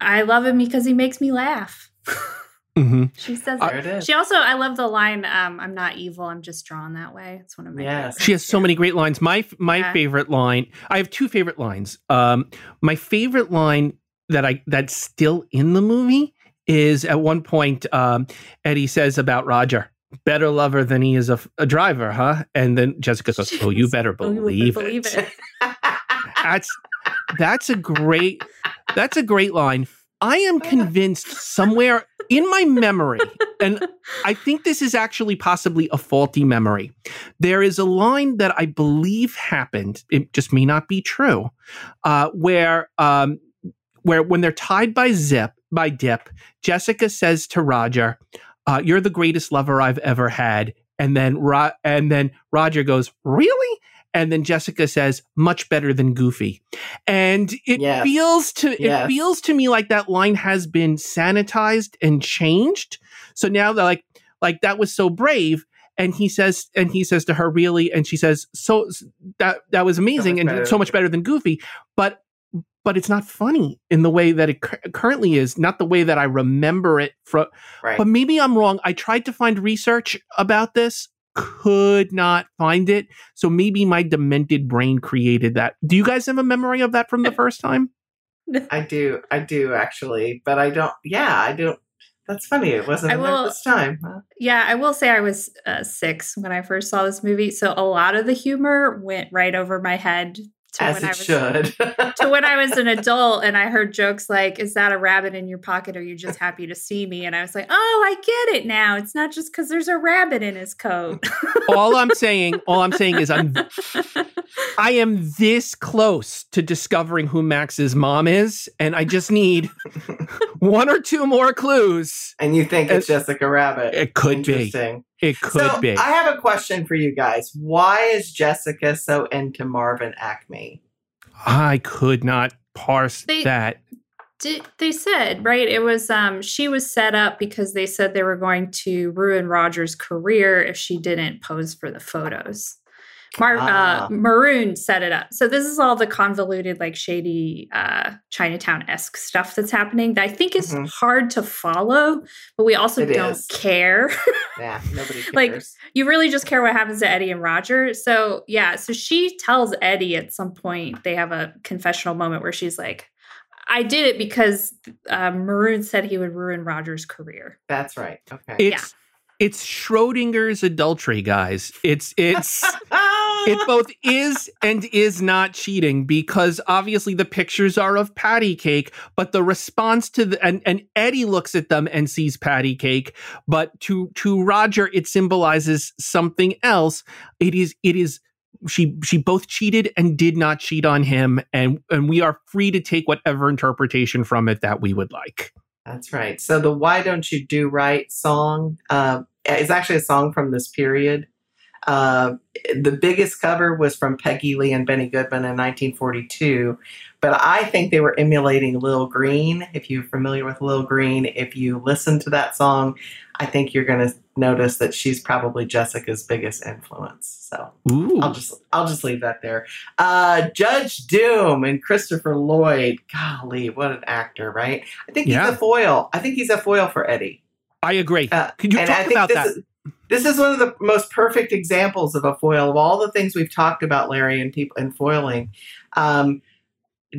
"I love him because he makes me laugh." hmm she says There it. it is. She also, I love the line, um, "I'm not evil. I'm just drawn that way." It's one of my. Yes. favorites. She has so Yeah. many great lines. My my Yeah. favorite line. I have two favorite lines. Um, my favorite line that I that's still in the movie is at one point um, Eddie says about Roger, "Better lover than he is a, a driver, huh?" And then Jessica goes, "Oh, you better Oh, you believe, believe it." it. That's that's a great that's a great line. I am convinced somewhere in my memory, and I think this is actually possibly a faulty memory. There is a line that I believe happened. It just may not be true, uh, where um, where when they're tied by zip by dip, Jessica says to Roger, uh, "You're the greatest lover I've ever had," and then Ro- and then Roger goes, "Really?" And then Jessica says, "Much better than Goofy," and it Yes. feels to Yes. it feels to me like that line has been sanitized and changed. So now they're like, like that was so brave. And he says, and he says to her, "Really?" And she says, "So that that was amazing much and so much better than Goofy." But but it's not funny in the way that it cur- currently is, not the way that I remember it from. Right. But maybe I'm wrong. I tried to find research about this, could not find it. So maybe my demented brain created that. Do you guys have a memory of that from the first time? I do. I do actually, but I don't. Yeah, I don't. That's funny. It wasn't I will- this time. huh? Yeah, I will say I was uh, six when I first saw this movie, so a lot of the humor went right over my head to As when it I was should. to when I was an adult and I heard jokes like, "Is that a rabbit in your pocket? Or are you just happy to see me?" And I was like, "Oh, I get it now. It's not just because there's a rabbit in his coat." all I'm saying, all I'm saying is I'm I am this close to discovering who Max's mom is, and I just need one or two more clues. and you think it's Jessica Rabbit? It could be. Interesting. It could so be. I have a question for you guys. Why is Jessica so into Marvin Acme? I could not parse They- that. Did, they said right it was um she was set up because they said they were going to ruin roger's career if she didn't pose for the photos Mar- Ah. uh, maroon set it up so this is all the convoluted like shady uh chinatown-esque stuff that's happening that i think is Mhm. hard to follow but we also It don't is. care Yeah, nobody cares. Like, you really just care what happens to Eddie and Roger. So, yeah, so she tells Eddie at some point, they have a confessional moment where she's like, I did it because uh, Maroon said he would ruin Roger's career. That's right. Okay. It's it's Schrodinger's adultery, guys. It's it's it both is and is not cheating because obviously the pictures are of patty cake, but the response to the and, and Eddie looks at them and sees patty cake, but to to Roger it symbolizes something else. It is it is she she both cheated and did not cheat on him, and and we are free to take whatever interpretation from it that we would like. That's right. So the "Why Don't You Do Right" song uh, is actually a song from this period. Uh, the biggest cover was from Peggy Lee and Benny Goodman in 1942, but I think they were emulating Lil Green. If you're familiar with Lil Green, if you listen to that song, I think you're going to notice that she's probably Jessica's biggest influence. So Ooh. I'll just I'll just leave that there. Uh, Judge Doom and Christopher Lloyd. Golly, what an actor, right? I think he's Yeah. a foil. I think he's a foil for Eddie. I agree. Uh, Could you talk I think about this that? Is, this is one of the most perfect examples of a foil of all the things we've talked about, Larry, and people and foiling. Um,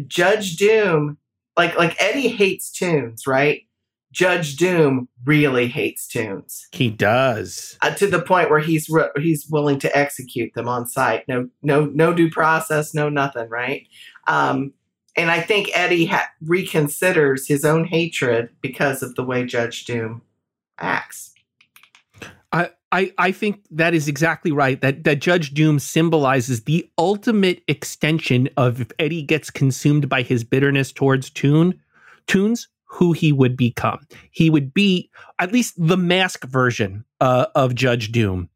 Judge Doom, like like Eddie hates toons, right? Judge Doom really hates toons he does. uh, to the point where he's re- he's willing to execute them on sight. No no no due process, no nothing, right? Um, and I think Eddie ha- reconsiders his own hatred because of the way Judge Doom acts. I, I, I think that is exactly right. That that Judge Doom symbolizes the ultimate extension of if Eddie gets consumed by his bitterness towards Toon, Toons, who he would become. He would be at least the mask version uh, of Judge Doom,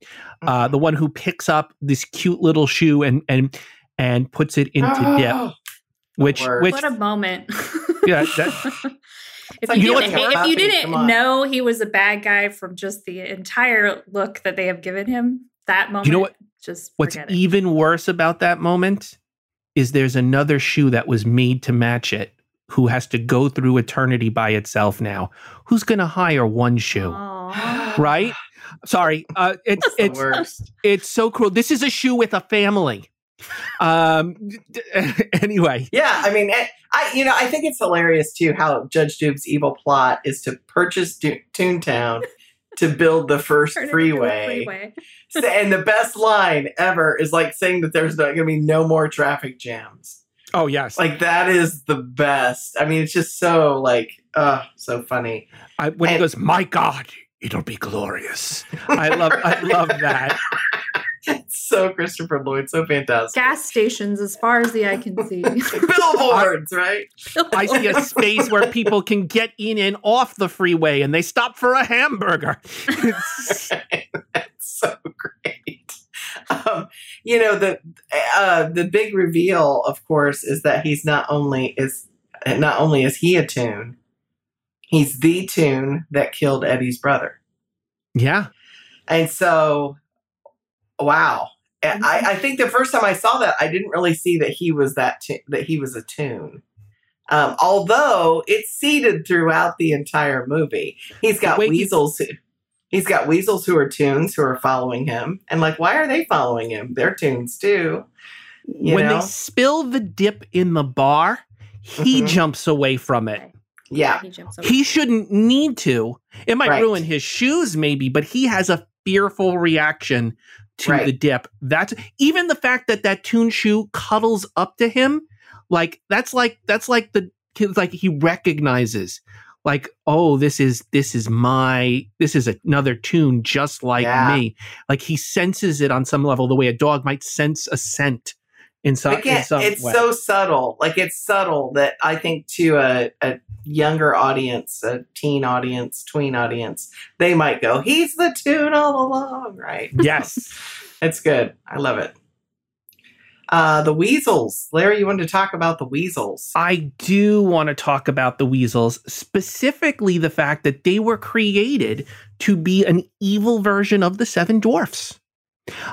uh, the one who picks up this cute little shoe and and and puts it into dip. Oh, Which which what a moment. Yeah, that- if like you, you know didn't, what's if you didn't know he was a bad guy from just the entire look that they have given him, that moment, you know what- just What's it. even worse about that moment is there's another shoe that was made to match it who has to go through eternity by itself now. Who's going to hire one shoe? Aw. Right? Sorry. Uh, it's it's it's so cruel. This is a shoe with a family. Um d- d- anyway, Yeah, I mean, I you know I think it's hilarious too how Judge Doom's evil plot is to purchase Do- Toontown to build the first Turn it into a freeway. freeway. So- and the best line ever is like saying that there's not going to be no more traffic jams. Oh yes. Like that is the best. I mean, it's just so like, uh, so funny. I, when he goes, "My God, it'll be glorious." I love. I love that. It's so Christopher Lloyd, so fantastic. Gas stations as far as the eye can see. Billboards, right? I see a space where people can get in and off the freeway, and they stop for a hamburger. It's- That's so great. Um, you know the uh, the big reveal, of course, is that he's not only is not only is he a toon, he's the toon that killed Eddie's brother. yeah. And so, wow. And I, I think the first time I saw that, I didn't really see that he was that tu- that he was a toon. Um, although it's seeded throughout the entire movie. He's got Wait, you- weasels. Who, he's got weasels who are toons who are following him, and like, why are they following him? They're toons too. You when know? they spill the dip in the bar, he Mhm. jumps away from it. Yeah, He. He shouldn't need to. It might Right. ruin his shoes, maybe, but he has a fearful reaction to Right. the dip. That's even the fact that that toon shoe cuddles up to him, like that's like that's like the kid's like he recognizes, like oh this is this is my this is another toon just like Yeah. me. Like he senses it on some level, the way a dog might sense a scent in some, Again, in some it's way. so subtle. Like it's subtle that I think to a, a younger audience, a teen audience, tween audience, they might go, "He's the toon all along," right? yes. It's good. I love it. Uh, the weasels, Larry. You wanted to talk about the weasels? I do want to talk about the weasels, specifically the fact that they were created to be an evil version of the seven dwarfs.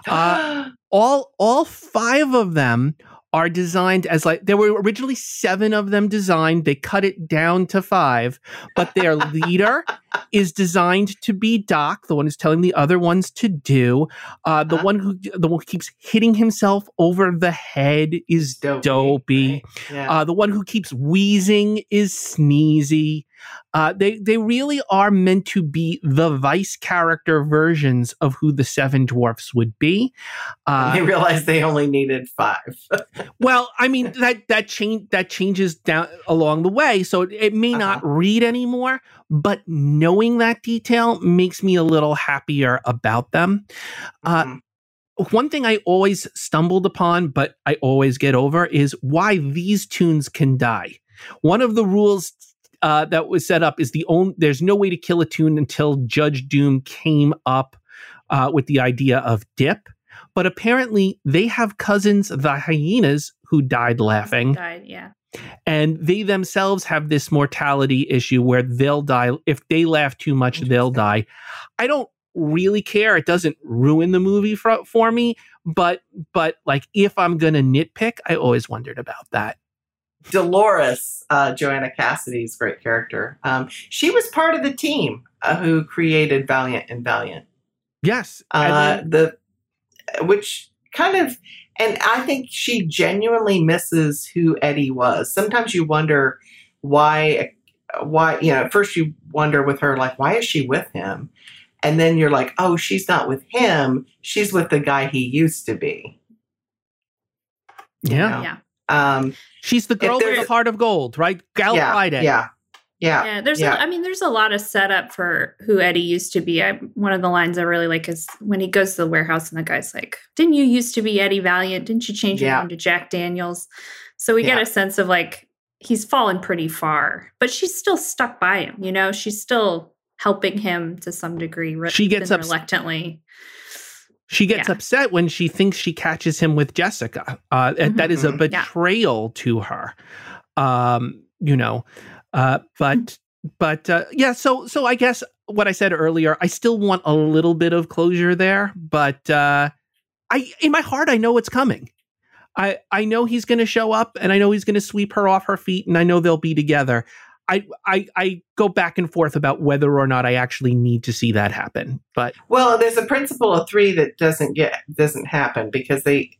Uh, all all five of them are designed as like there were originally seven of them designed. They cut it down to five, but their leader is designed to be Doc, the one who's telling the other ones to do. Uh, the Uh-huh. one who the one who keeps hitting himself over the head is dopey. right? Yeah. Uh, the one who keeps wheezing is Sneezy. Uh, they they really are meant to be the vice character versions of who the seven dwarfs would be. they Uh, realized they only needed five. well, I mean that that change that changes down along the way, so it, it may not read anymore. But knowing that detail makes me a little happier about them. Uh, Mhm. one thing I always stumbled upon, but I always get over, is why these toons can die. One of the rules uh, that was set up is the only there's no way to kill a toon until Judge Doom came up uh, with the idea of dip. But apparently, they have cousins, the hyenas, who died laughing, Died, yeah. and they themselves have this mortality issue where they'll die if they laugh too much. They'll die. I don't really care. It doesn't ruin the movie for, for me, but but like if I'm gonna nitpick, I always wondered about that. Dolores, uh, Joanna Cassidy's great character. Um, she was part of the team uh, who created Valiant and Valiant. Yes, Uh, then- the which kind of, and I think she genuinely misses who Eddie was. Sometimes you wonder why, why you know. At first, you wonder with her like, why is she with him? And then you're like, oh, she's not with him. She's with the guy he used to be. you yeah, know? Yeah. Um, she's the girl with the heart of gold, right? Gal yeah, Friday. yeah, yeah, Yeah, there's. yeah. A, I mean, there's a lot of setup for who Eddie used to be. I, one of the lines I really like is when he goes to the warehouse and the guy's like, "Didn't you used to be Eddie Valiant? Didn't you change your Yeah. name to Jack Daniels?" So we get a sense of like he's fallen pretty far, but she's still stuck by him. You know, she's still helping him to some degree. re- She gets even ups- reluctantly. She gets Yeah. upset when she thinks she catches him with Jessica. Uh, and that is a Mhm. Yeah. betrayal to her. Um, you know, uh, but but uh, yeah. So so I guess what I said earlier, I still want a little bit of closure there, but uh, I in my heart I know it's coming. I I know he's going to show up, and I know he's going to sweep her off her feet, and I know they'll be together. I, I I go back and forth about whether or not I actually need to see that happen, but Well, there's a principle of three that doesn't get doesn't happen because they,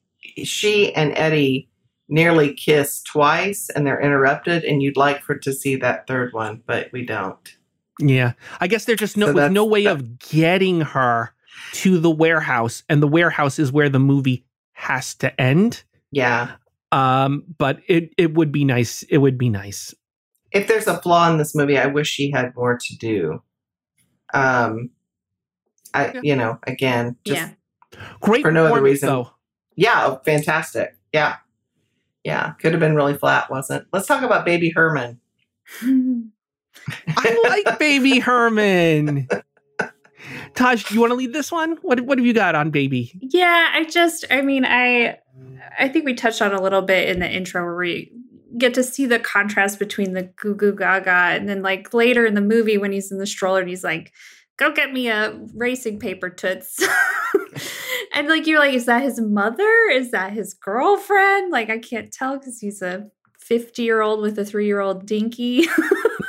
she and Eddie nearly kiss twice and they're interrupted, and you'd like for to see that third one, but we don't. Yeah, I guess there's just no So no way that- of getting her to the warehouse, and the warehouse is where the movie has to end. Yeah, Um, but it it would be nice. It would be nice. If there's a flaw in this movie, I wish she had more to do. Um, I Yeah. you know again just Yeah. Great For no other reason. though. yeah oh, fantastic yeah yeah could have been really flat wasn't let's talk about baby herman I like Baby Herman. Taj, do you want to lead this one? What what have you got on Baby? Yeah, I just I mean, I I think we touched on a little bit in the intro where we get to see the contrast between the goo goo gaga and then like later in the movie when he's in the stroller and he's like, go get me a racing paper toots. and like you're like, is that his mother? Is that his girlfriend? Like I can't tell because he's a 50 year old with a three year old dinky.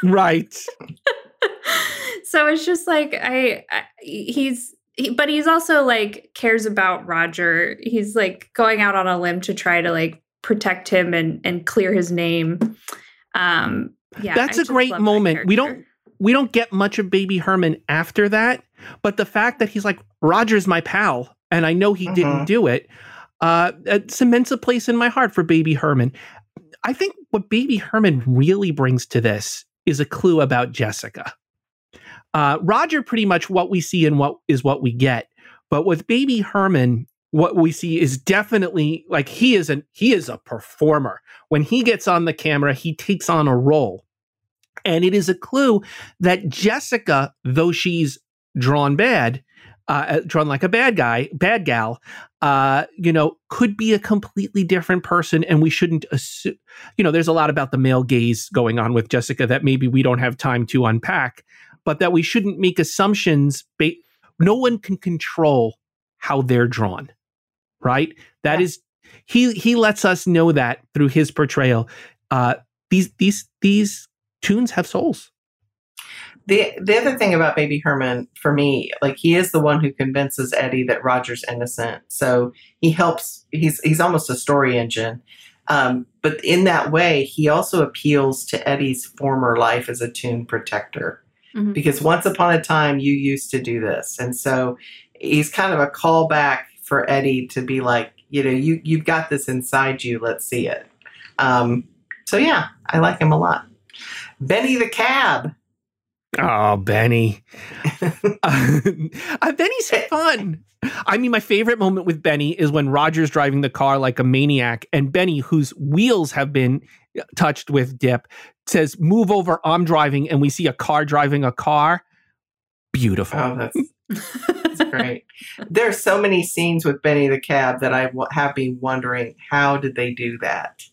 Right. so it's just like I, I he's he, but he's also like cares about Roger. He's like going out on a limb to try to like protect him and and clear his name. Um yeah. That's I a great love that moment. We don't- We don't get much of Baby Herman after that, but the fact that he's like Roger's my pal, and I know he didn't Mhm. do it, uh, it cements a place in my heart for Baby Herman. I think what Baby Herman really brings to this is a clue about Jessica. Uh, Roger, pretty much what we see and what is what we get, but with Baby Herman, what we see is definitely like he is an he is a performer. When he gets on the camera, he takes on a role. And it is a clue that Jessica, though she's drawn bad, uh, drawn like a bad guy, bad gal, uh, you know, could be a completely different person. And we shouldn't assume, you know, there's a lot about the male gaze going on with Jessica that maybe we don't have time to unpack, but that we shouldn't make assumptions. Ba- no one can control how they're drawn, right? That Yeah. is, he he lets us know that through his portrayal. Uh, these these these toons have souls. the the other thing about baby herman for me like he is the one who convinces eddie that roger's innocent so he helps he's he's almost a story engine um, but in that way he also appeals to eddie's former life as a toon protector Mhm. because once upon a time you used to do this and so he's kind of a callback for eddie to be like you know you you've got this inside you let's see it um, so yeah i like him a lot benny the cab Oh, Benny. uh, Benny's fun. I mean, my favorite moment with Benny is when Roger's driving the car like a maniac, and Benny, whose wheels have been touched with dip, says, Move over, I'm driving. And we see a car driving a car. Beautiful. Oh, that's that's great. There are so many scenes with Benny the Cab that I have been wondering how did they do that?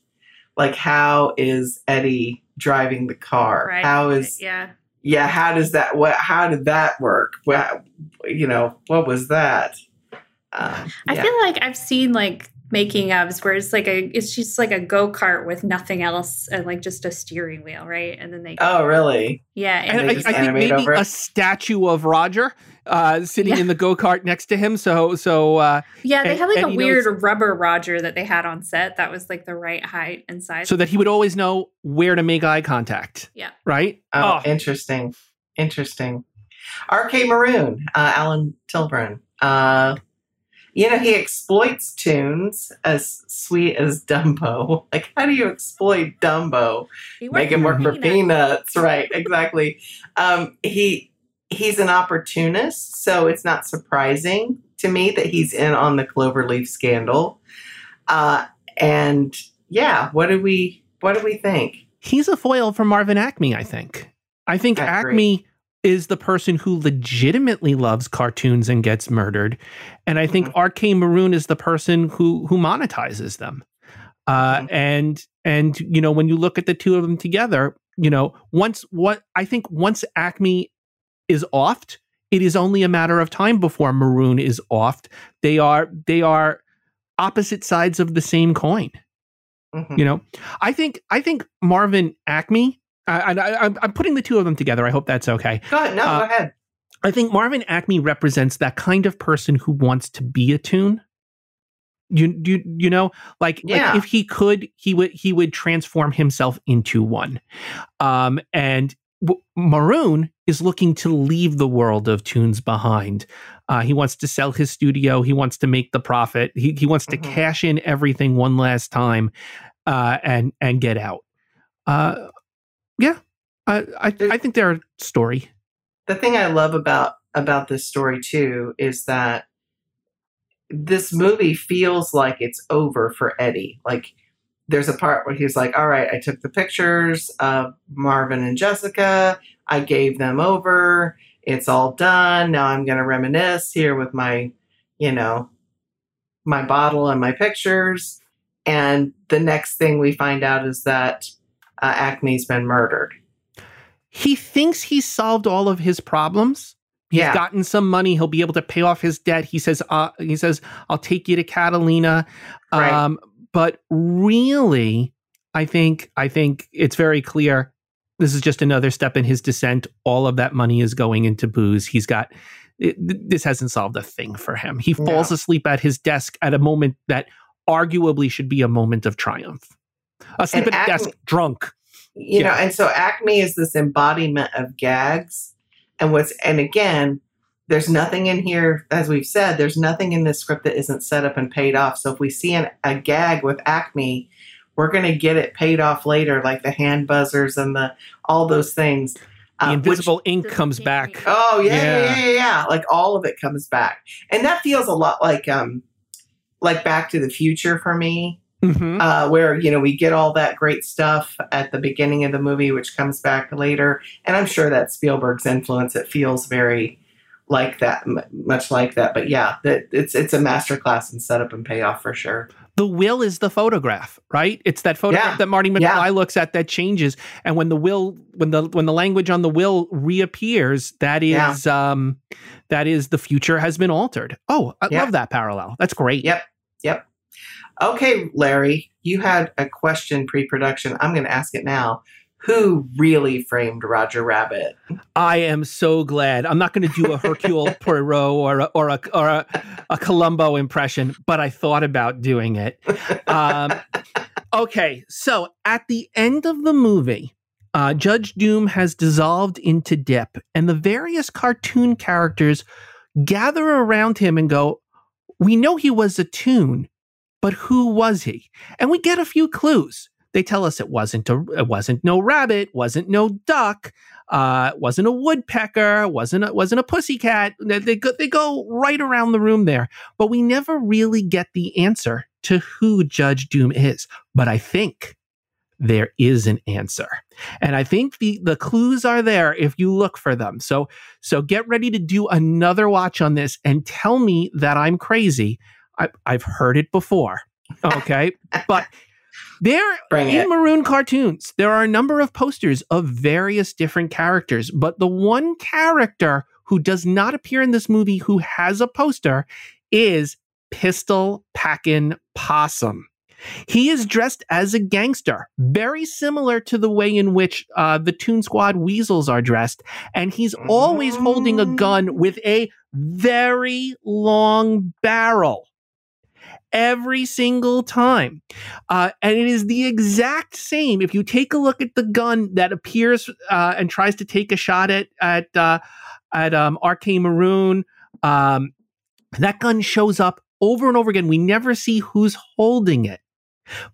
Like, how is Eddie driving the car? Right. How is yeah. yeah? How does that? What? How did that work? Well, you know, what was that? Um, I feel like I've seen like making ofs where it's like a it's just like a go-kart with nothing else and like just a steering wheel, right? And then they oh, really? yeah, and and they I, just I think animate maybe over a statue of Roger uh, sitting Yeah. in the go kart next to him. So, so uh, yeah, they and- had like a weird knows- rubber Roger that they had on set that was like the right height and size. so that he would always know where to make eye contact. Yeah. Right. Oh, interesting. Interesting. RK Maroon, uh, Alan Tilvern. You know, he exploits toons as sweet as Dumbo. Like, how do you exploit Dumbo? Make him work for Peanuts. peanuts. Right, exactly. Um, he he's an opportunist, so it's not surprising to me that he's in on the Cloverleaf scandal. Uh, and yeah, what do we what do we think? he's a foil for Marvin Acme, I think. I think I agree. Acme is the person who legitimately loves cartoons and gets murdered. And I think RK Maroon is the person who who monetizes them. Uh, Mhm. and and you know when you look at the two of them together, you know once what I think once Acme is offed, it is only a matter of time before Maroon is offed. They are they are opposite sides of the same coin Mhm. you know i think i think marvin acme I, I, I'm- I'm putting the two of them together i hope that's okay Go ahead. No, Uh, go ahead. i think marvin acme represents that kind of person who wants to be a toon you you you know like, Yeah. like if he could he would he would transform himself into one um and w- Maroon is looking to leave the world of toons behind. Uh, he wants to sell his studio. He wants to make the profit. He, he wants to Mhm. cash in everything one last time uh, and and get out. Uh, yeah, I, I I think they're a story. the thing I love about about this story too is that this movie feels like it's over for Eddie. Like there's a part where he's like, "All right, I took the pictures of Marvin and Jessica. I gave them over. It's all done. Now I'm going to reminisce here with my, you know, my bottle and my pictures." And the next thing we find out is that uh, Acme's been murdered. He thinks he's solved all of his problems. He's Yeah. gotten some money. He'll be able to pay off his debt. He says, uh, he says, I'll take you to Catalina. Right. Um, but really, I think, I think it's very clear. This is just another step in his descent. All of that money is going into booze. He's got, it, this hasn't solved a thing for him. He No. falls asleep at his desk at a moment that arguably should be a moment of triumph. Asleep And at the desk, drunk. you Yeah. know and so acme is this embodiment of gags and what's and again there's nothing in here as we've said there's nothing in this script that isn't set up and paid off so if we see an, a gag with acme we're going to get it paid off later like the hand buzzers and the all those things The uh, which- invisible ink comes back. oh yeah, yeah Yeah. yeah yeah yeah like all of it comes back and that feels a lot like um like back to the future for me Mhm. uh, where you know we get all that great stuff at the beginning of the movie, which comes back later. And I'm sure that Spielberg's influence. It feels very like that, m- much like that. But yeah, that it's it's a masterclass in setup and payoff for sure. the will is the photograph, right? It's that photograph Yeah. that Marty McFly Yeah. looks at that changes, and when the will, when the when the language on the will reappears, that is um, that is the future has been altered. Oh, I Yeah. love that parallel. That's great. Yep, yep. Okay, Larry, you had a question pre-production. I'm going to ask it now. Who really framed Roger Rabbit? I am so glad. I'm not going to do a Hercule Poirot or a, or a or a, a Columbo impression, but I thought about doing it. Um, okay, so at the end of the movie, uh, Judge Doom has dissolved into dip, and the various cartoon characters gather around him and go, "We know he was a toon, but who was he?" And we get a few clues. They tell us it wasn't a, it wasn't no rabbit, wasn't no duck, uh, wasn't a woodpecker, wasn't a, wasn't a pussycat. They, go they go right around the room there, but we never really get the answer to who Judge Doom is. But I think there is an answer, and I think the the clues are there if you look for them. So so get ready to do another watch on this and tell me that I'm crazy. I, I've heard it before, okay, but. There Bring in it. maroon cartoons, there are a number of posters of various different characters, but the one character who does not appear in this movie who has a poster is Pistol Packin' Possum. He is dressed as a gangster, very similar to the way in which uh, the Toon Squad weasels are dressed. And he's always holding a gun with a very long barrel every single time. Uh, and it is the exact same. If you take a look at the gun that appears uh, and tries to take a shot at at uh, at um, RK Maroon, um, that gun shows up over and over again. We never see who's holding it.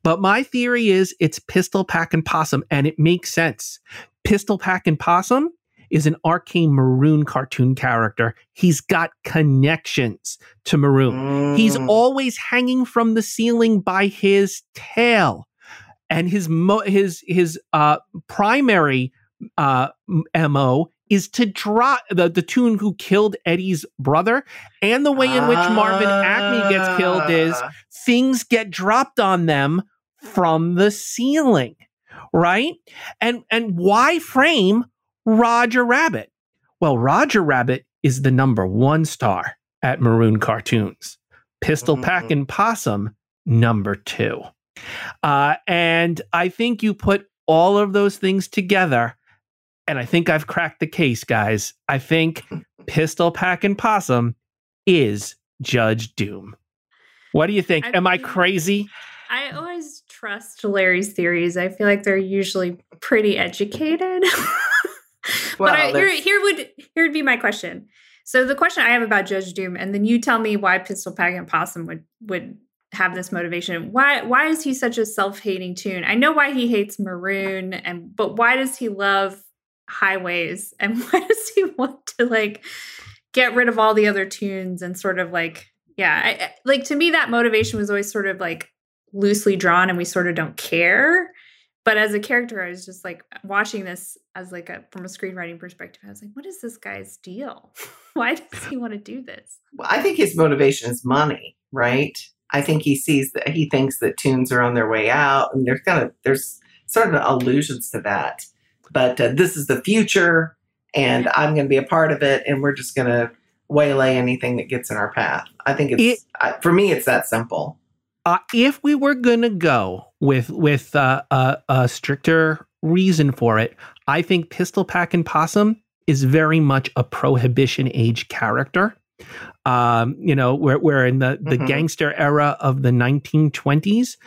But my theory is it's Pistol Packin' Possum, and it makes sense. Pistol Packin' Possum is an RK Maroon cartoon character. He's got connections to Maroon. He's Mm. always hanging from the ceiling by his tail, and his mo- his his uh, primary uh, mo is to drop the the toon who killed Eddie's brother, and the way in which Marvin Acme gets killed is Ah. things get dropped on them from the ceiling, right? And and why frame Roger Rabbit? Well, Roger Rabbit is the number one star at Maroon Cartoons. Pistol Mhm. Packin' Possum, number two. Uh, and I think you put all of those things together, and I think I've cracked the case, guys. I think Pistol Packin' Possum is Judge Doom. What do you think? I Am I crazy? I always trust Larry's theories. I feel like they're usually pretty educated. Well, but I, here, here would here would be my question. So the question I have about Judge Doom, and then you tell me why Pistol Packin' Possum would would have this motivation. Why why is he such a self hating toon? I know why he hates Maroon, and but why does he love highways, and why does he want to like get rid of all the other toons and sort of like yeah, I- like to me that motivation was always sort of like loosely drawn, and we sort of don't care but as a character i was just like watching this as like a from a screenwriting perspective i was like what is this guy's deal why does he want to do this Well, I think his motivation is money, right? I think he sees that he thinks that toons are on their way out, and there's kind of there's sort of allusions to that. But uh, this is the future, and I'm going to be a part of it, and we're just going to waylay anything that gets in our path. I think it's It- I, for me, it's that simple. Uh, if we were gonna go with with uh, a, a stricter reason for it, I think Pistol Packin' Possum is very much a prohibition age character. Um, you know, we're we're in the the Mhm. gangster era of the 1920s,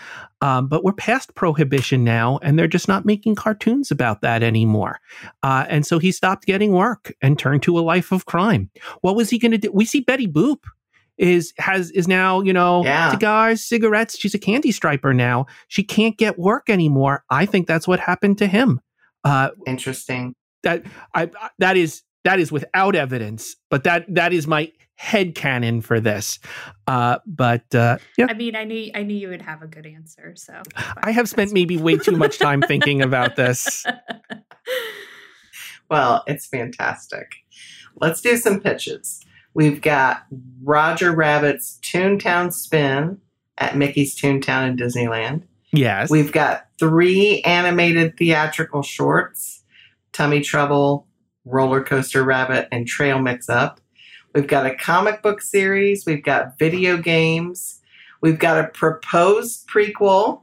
um, but we're past prohibition now, and they're just not making cartoons about that anymore. Uh, and so he stopped getting work and turned to a life of crime. What was he going to do? We see Betty Boop is has is now you know Yeah. cigars, cigarettes. She's a candy striper now. She can't get work anymore. I think that's what happened to him. Uh, Interesting. I, I that is that is without evidence, but that that is my head canon for this. Uh, but uh, yeah, i mean i knew i knew you would have a good answer so I have spent maybe way too much time thinking about this. Well, it's fantastic. Let's do some pitches. We've got Roger Rabbit's Toontown Spin at Mickey's Toontown in Disneyland. Yes, We've got three animated theatrical shorts Tummy Trouble, Roller Coaster Rabbit, and Trail Mix Up. We've got a comic book series. We've got video games. We've got a proposed prequel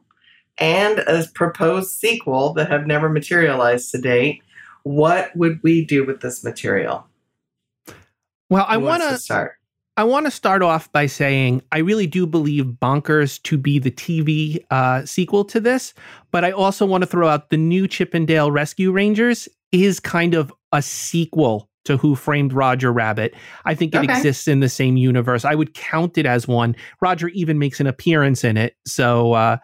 and a proposed sequel that have never materialized to date. What would we do with this material? Well, I want to start. I want to start off by saying I really do believe Bonkers to be the TV uh, sequel to this, but I also want to throw out the new Chip 'n Dale Rescue Rangers is kind of a sequel to Who Framed Roger Rabbit. I think it Okay. exists in the same universe. I would count it as one. Roger even makes an appearance in it. So, uh,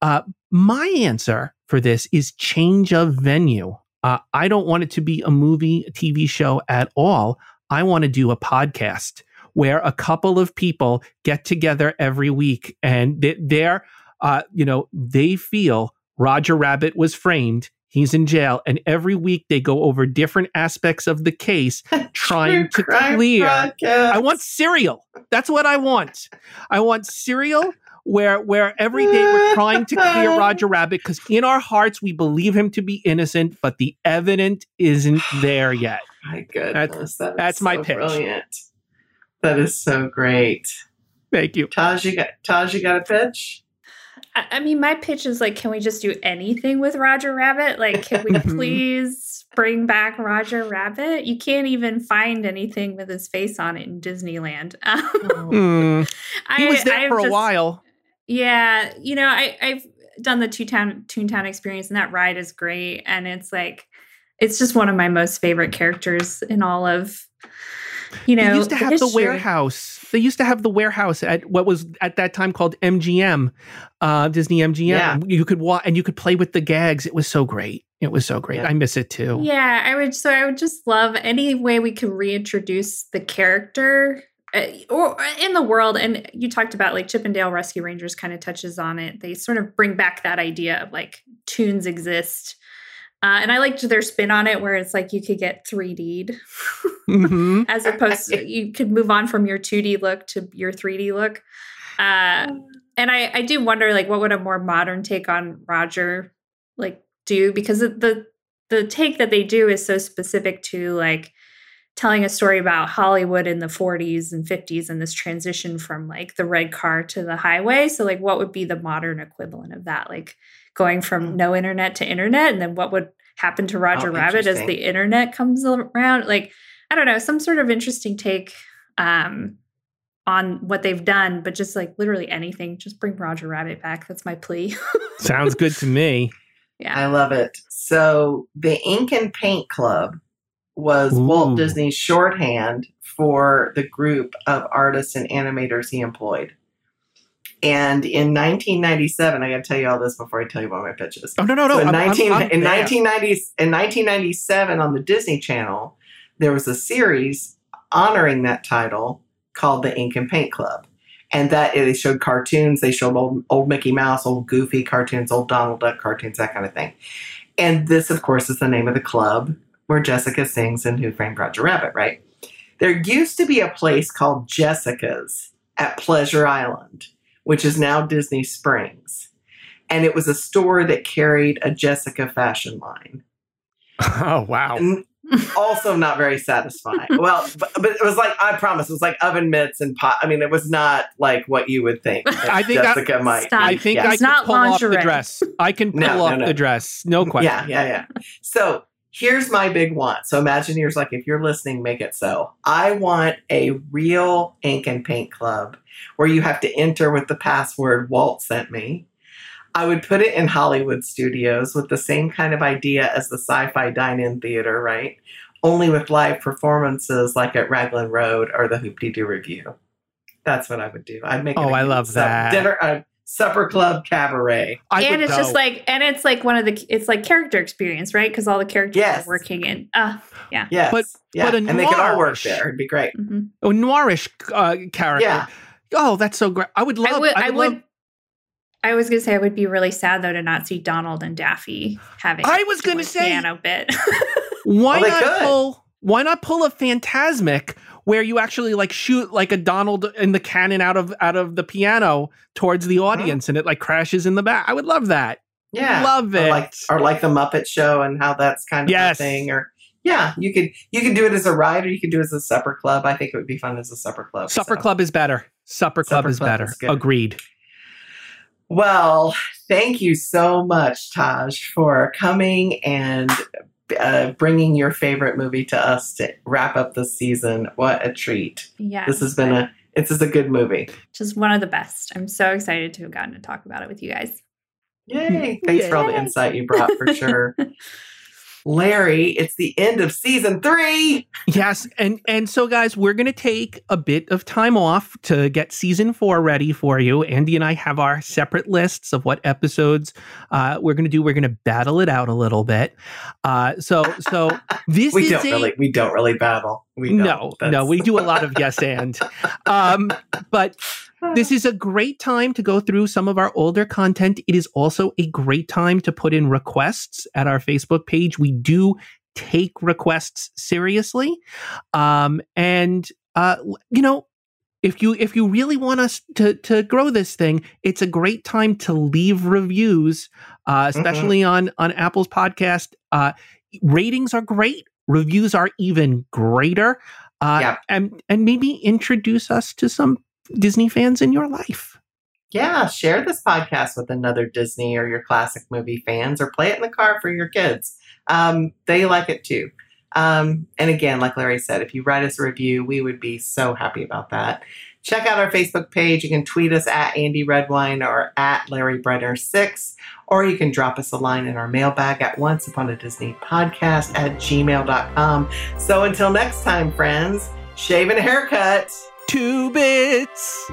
uh, my answer for this is change of venue. Uh, I don't want it to be a movie, a TV show at all. I want to do a podcast where a couple of people get together every week and they, they're, uh, you know, they feel Roger Rabbit was framed. He's in jail, and every week they go over different aspects of the case, trying to clear. podcast. I want serial. That's what I want. I want serial where where every day we're trying to clear Roger Rabbit because in our hearts we believe him to be innocent, but the evidence isn't there yet. My goodness, that is that's my so pitch. Brilliant. That is so great. Thank you. Taj, you got Taj, you got a pitch? I, I mean my pitch is like can we just do anything with roger rabbit like can we Mhm. please bring back roger rabbit you can't even find anything with his face on it in disneyland um, Hmm. I, He was there I've for a just- while. Yeah, you know, I, I've done the Toontown Toontown experience, and that ride is great. And it's like, it's just one of my most favorite characters in all of, you know, they used to have the history. warehouse. They used to have the warehouse at what was at that time called MGM, uh, Disney MGM. Yeah. You could walk and you could play with the gags. It was so great. It was so great. Yeah. I miss it too. Yeah, I would. So I would just love any way we can reintroduce the character. uh, Or in the world, and you talked about like Chip 'n Dale Rescue Rangers kind of touches on it. They sort of bring back that idea of like toons exist, uh, and I liked their spin on it, where it's like you could get 3D'd. hmm as opposed to you could move on from your 2D look to your 3D look. Uh, and I, I do wonder like what would a more modern take on Roger like do because the- the the take that they do is so specific to like telling a story about Hollywood in the 40s and 50s and this transition from like the red car to the highway. So like what would be the modern equivalent of that? Like going from Hmm. no internet to internet and then what would happen to Roger Oh, Rabbit as the internet comes around? Like I don't know, some sort of interesting take um, on what they've done, but just like literally anything, just bring Roger Rabbit back. That's my plea. Sounds good to me. yeah. I love it. So the Ink and Paint Club was Ooh. Walt Disney's shorthand for the group of artists and animators he employed. And in 1997, I got to tell you all this before I tell you about my pitches. Oh no no no! So in, I'm- I'm- I'm in, 1990, in 1997 on the Disney Channel, there was a series honoring that title called the Ink and Paint Club. And that they showed cartoons, they showed old, old Mickey Mouse, old Goofy cartoons, old Donald Duck cartoons, that kind of thing. And this, of course, is the name of the club where Jessica sings in Who Framed Roger Rabbit, right? There used to be a place called Jessica's at Pleasure Island, which is now Disney Springs. And it was a store that carried a Jessica fashion line. Oh wow! And also not very satisfying. well, but, but it was like, I promise, it was like oven mitts and pot. I mean, it was not like what you would think I think I- Jessica might. Stop. I think yeah. I can not pull off the lingerie. dress. I can pull No, no, off no. the dress. No question. Yeah, yeah, yeah. So here's my big want. So Imagineers, like if you're listening, make it so. I want a real ink and paint club where you have to enter with the password Walt sent me. I would put it in Hollywood studios with the same kind of idea as the sci-fi dine-in theater, right? Only with live performances like at Raglan Road or the Hoop Doo Revue. That's what I would do. I'd make it Oh, I love that. dinner, supper club cabaret. I and would it's just like and it's like one of the it's like character experience right because all the characters Yes. are working in uh yeah. Yes, But- yeah, but a and they can all work there. It'd be great. mhm. a noirish uh, character. Yeah. Oh, that's so great. I would love. i would i love- would i was gonna say i would be really sad though to not see donald and daffy having I was gonna say- piano bit Why Well, not could. pull? Why not pull a Fantasmic where you actually like shoot like a Donald in the cannon out of out of the piano towards the uh-huh. audience and it like crashes in the back? I would love that. Yeah, Love Or it. like or like the Muppet Show and how that's kind of Yes. a thing. Or yeah, you could you could do it as a ride or you could do it as a supper club. I think it would be fun as a supper club. Supper so. Club is better. Supper Club Supper is Club better. is. Agreed. Well, thank you so much, Taj, for coming and uh, bringing your favorite movie to us to wrap up the season. What a treat! yeah This has been a this is a good movie. just one of the best i'm so excited to have gotten to talk about it with you guys Yay! Thanks for all the insight you brought for sure. Larry, it's the end of season three. Yes, and and so guys, we're gonna take a bit of time off to get season four ready for you. Andy and I have our separate lists of what episodes uh, we're gonna do. We're gonna battle it out a little bit. Uh, so so this we is don't a, really we don't really battle. We don't. no no we do a lot of yes and, um, but this is a great time to go through some of our older content. It is also a great time to put in requests at our Facebook page. We do take requests seriously. Um, and uh, you know, if you if you really want us to to grow this thing, it's a great time to leave reviews, uh, especially on on Apple's podcast. Uh, ratings are great. Reviews are even greater. Uh, Yeah. and and maybe introduce us to some Disney fans in your life. Yeah, share this podcast with another Disney or your classic movie fans, or play it in the car for your kids. Um, they like it too. Um, and again, like Larry said, if you write us a review, we would be so happy about that. Check out our Facebook page. You can tweet us at Andy Redwine or at Larry Brenner6, or you can drop us a line in our mailbag at once upon a Disney podcast at gmail.com. So until next time, friends, shave and haircut two bits.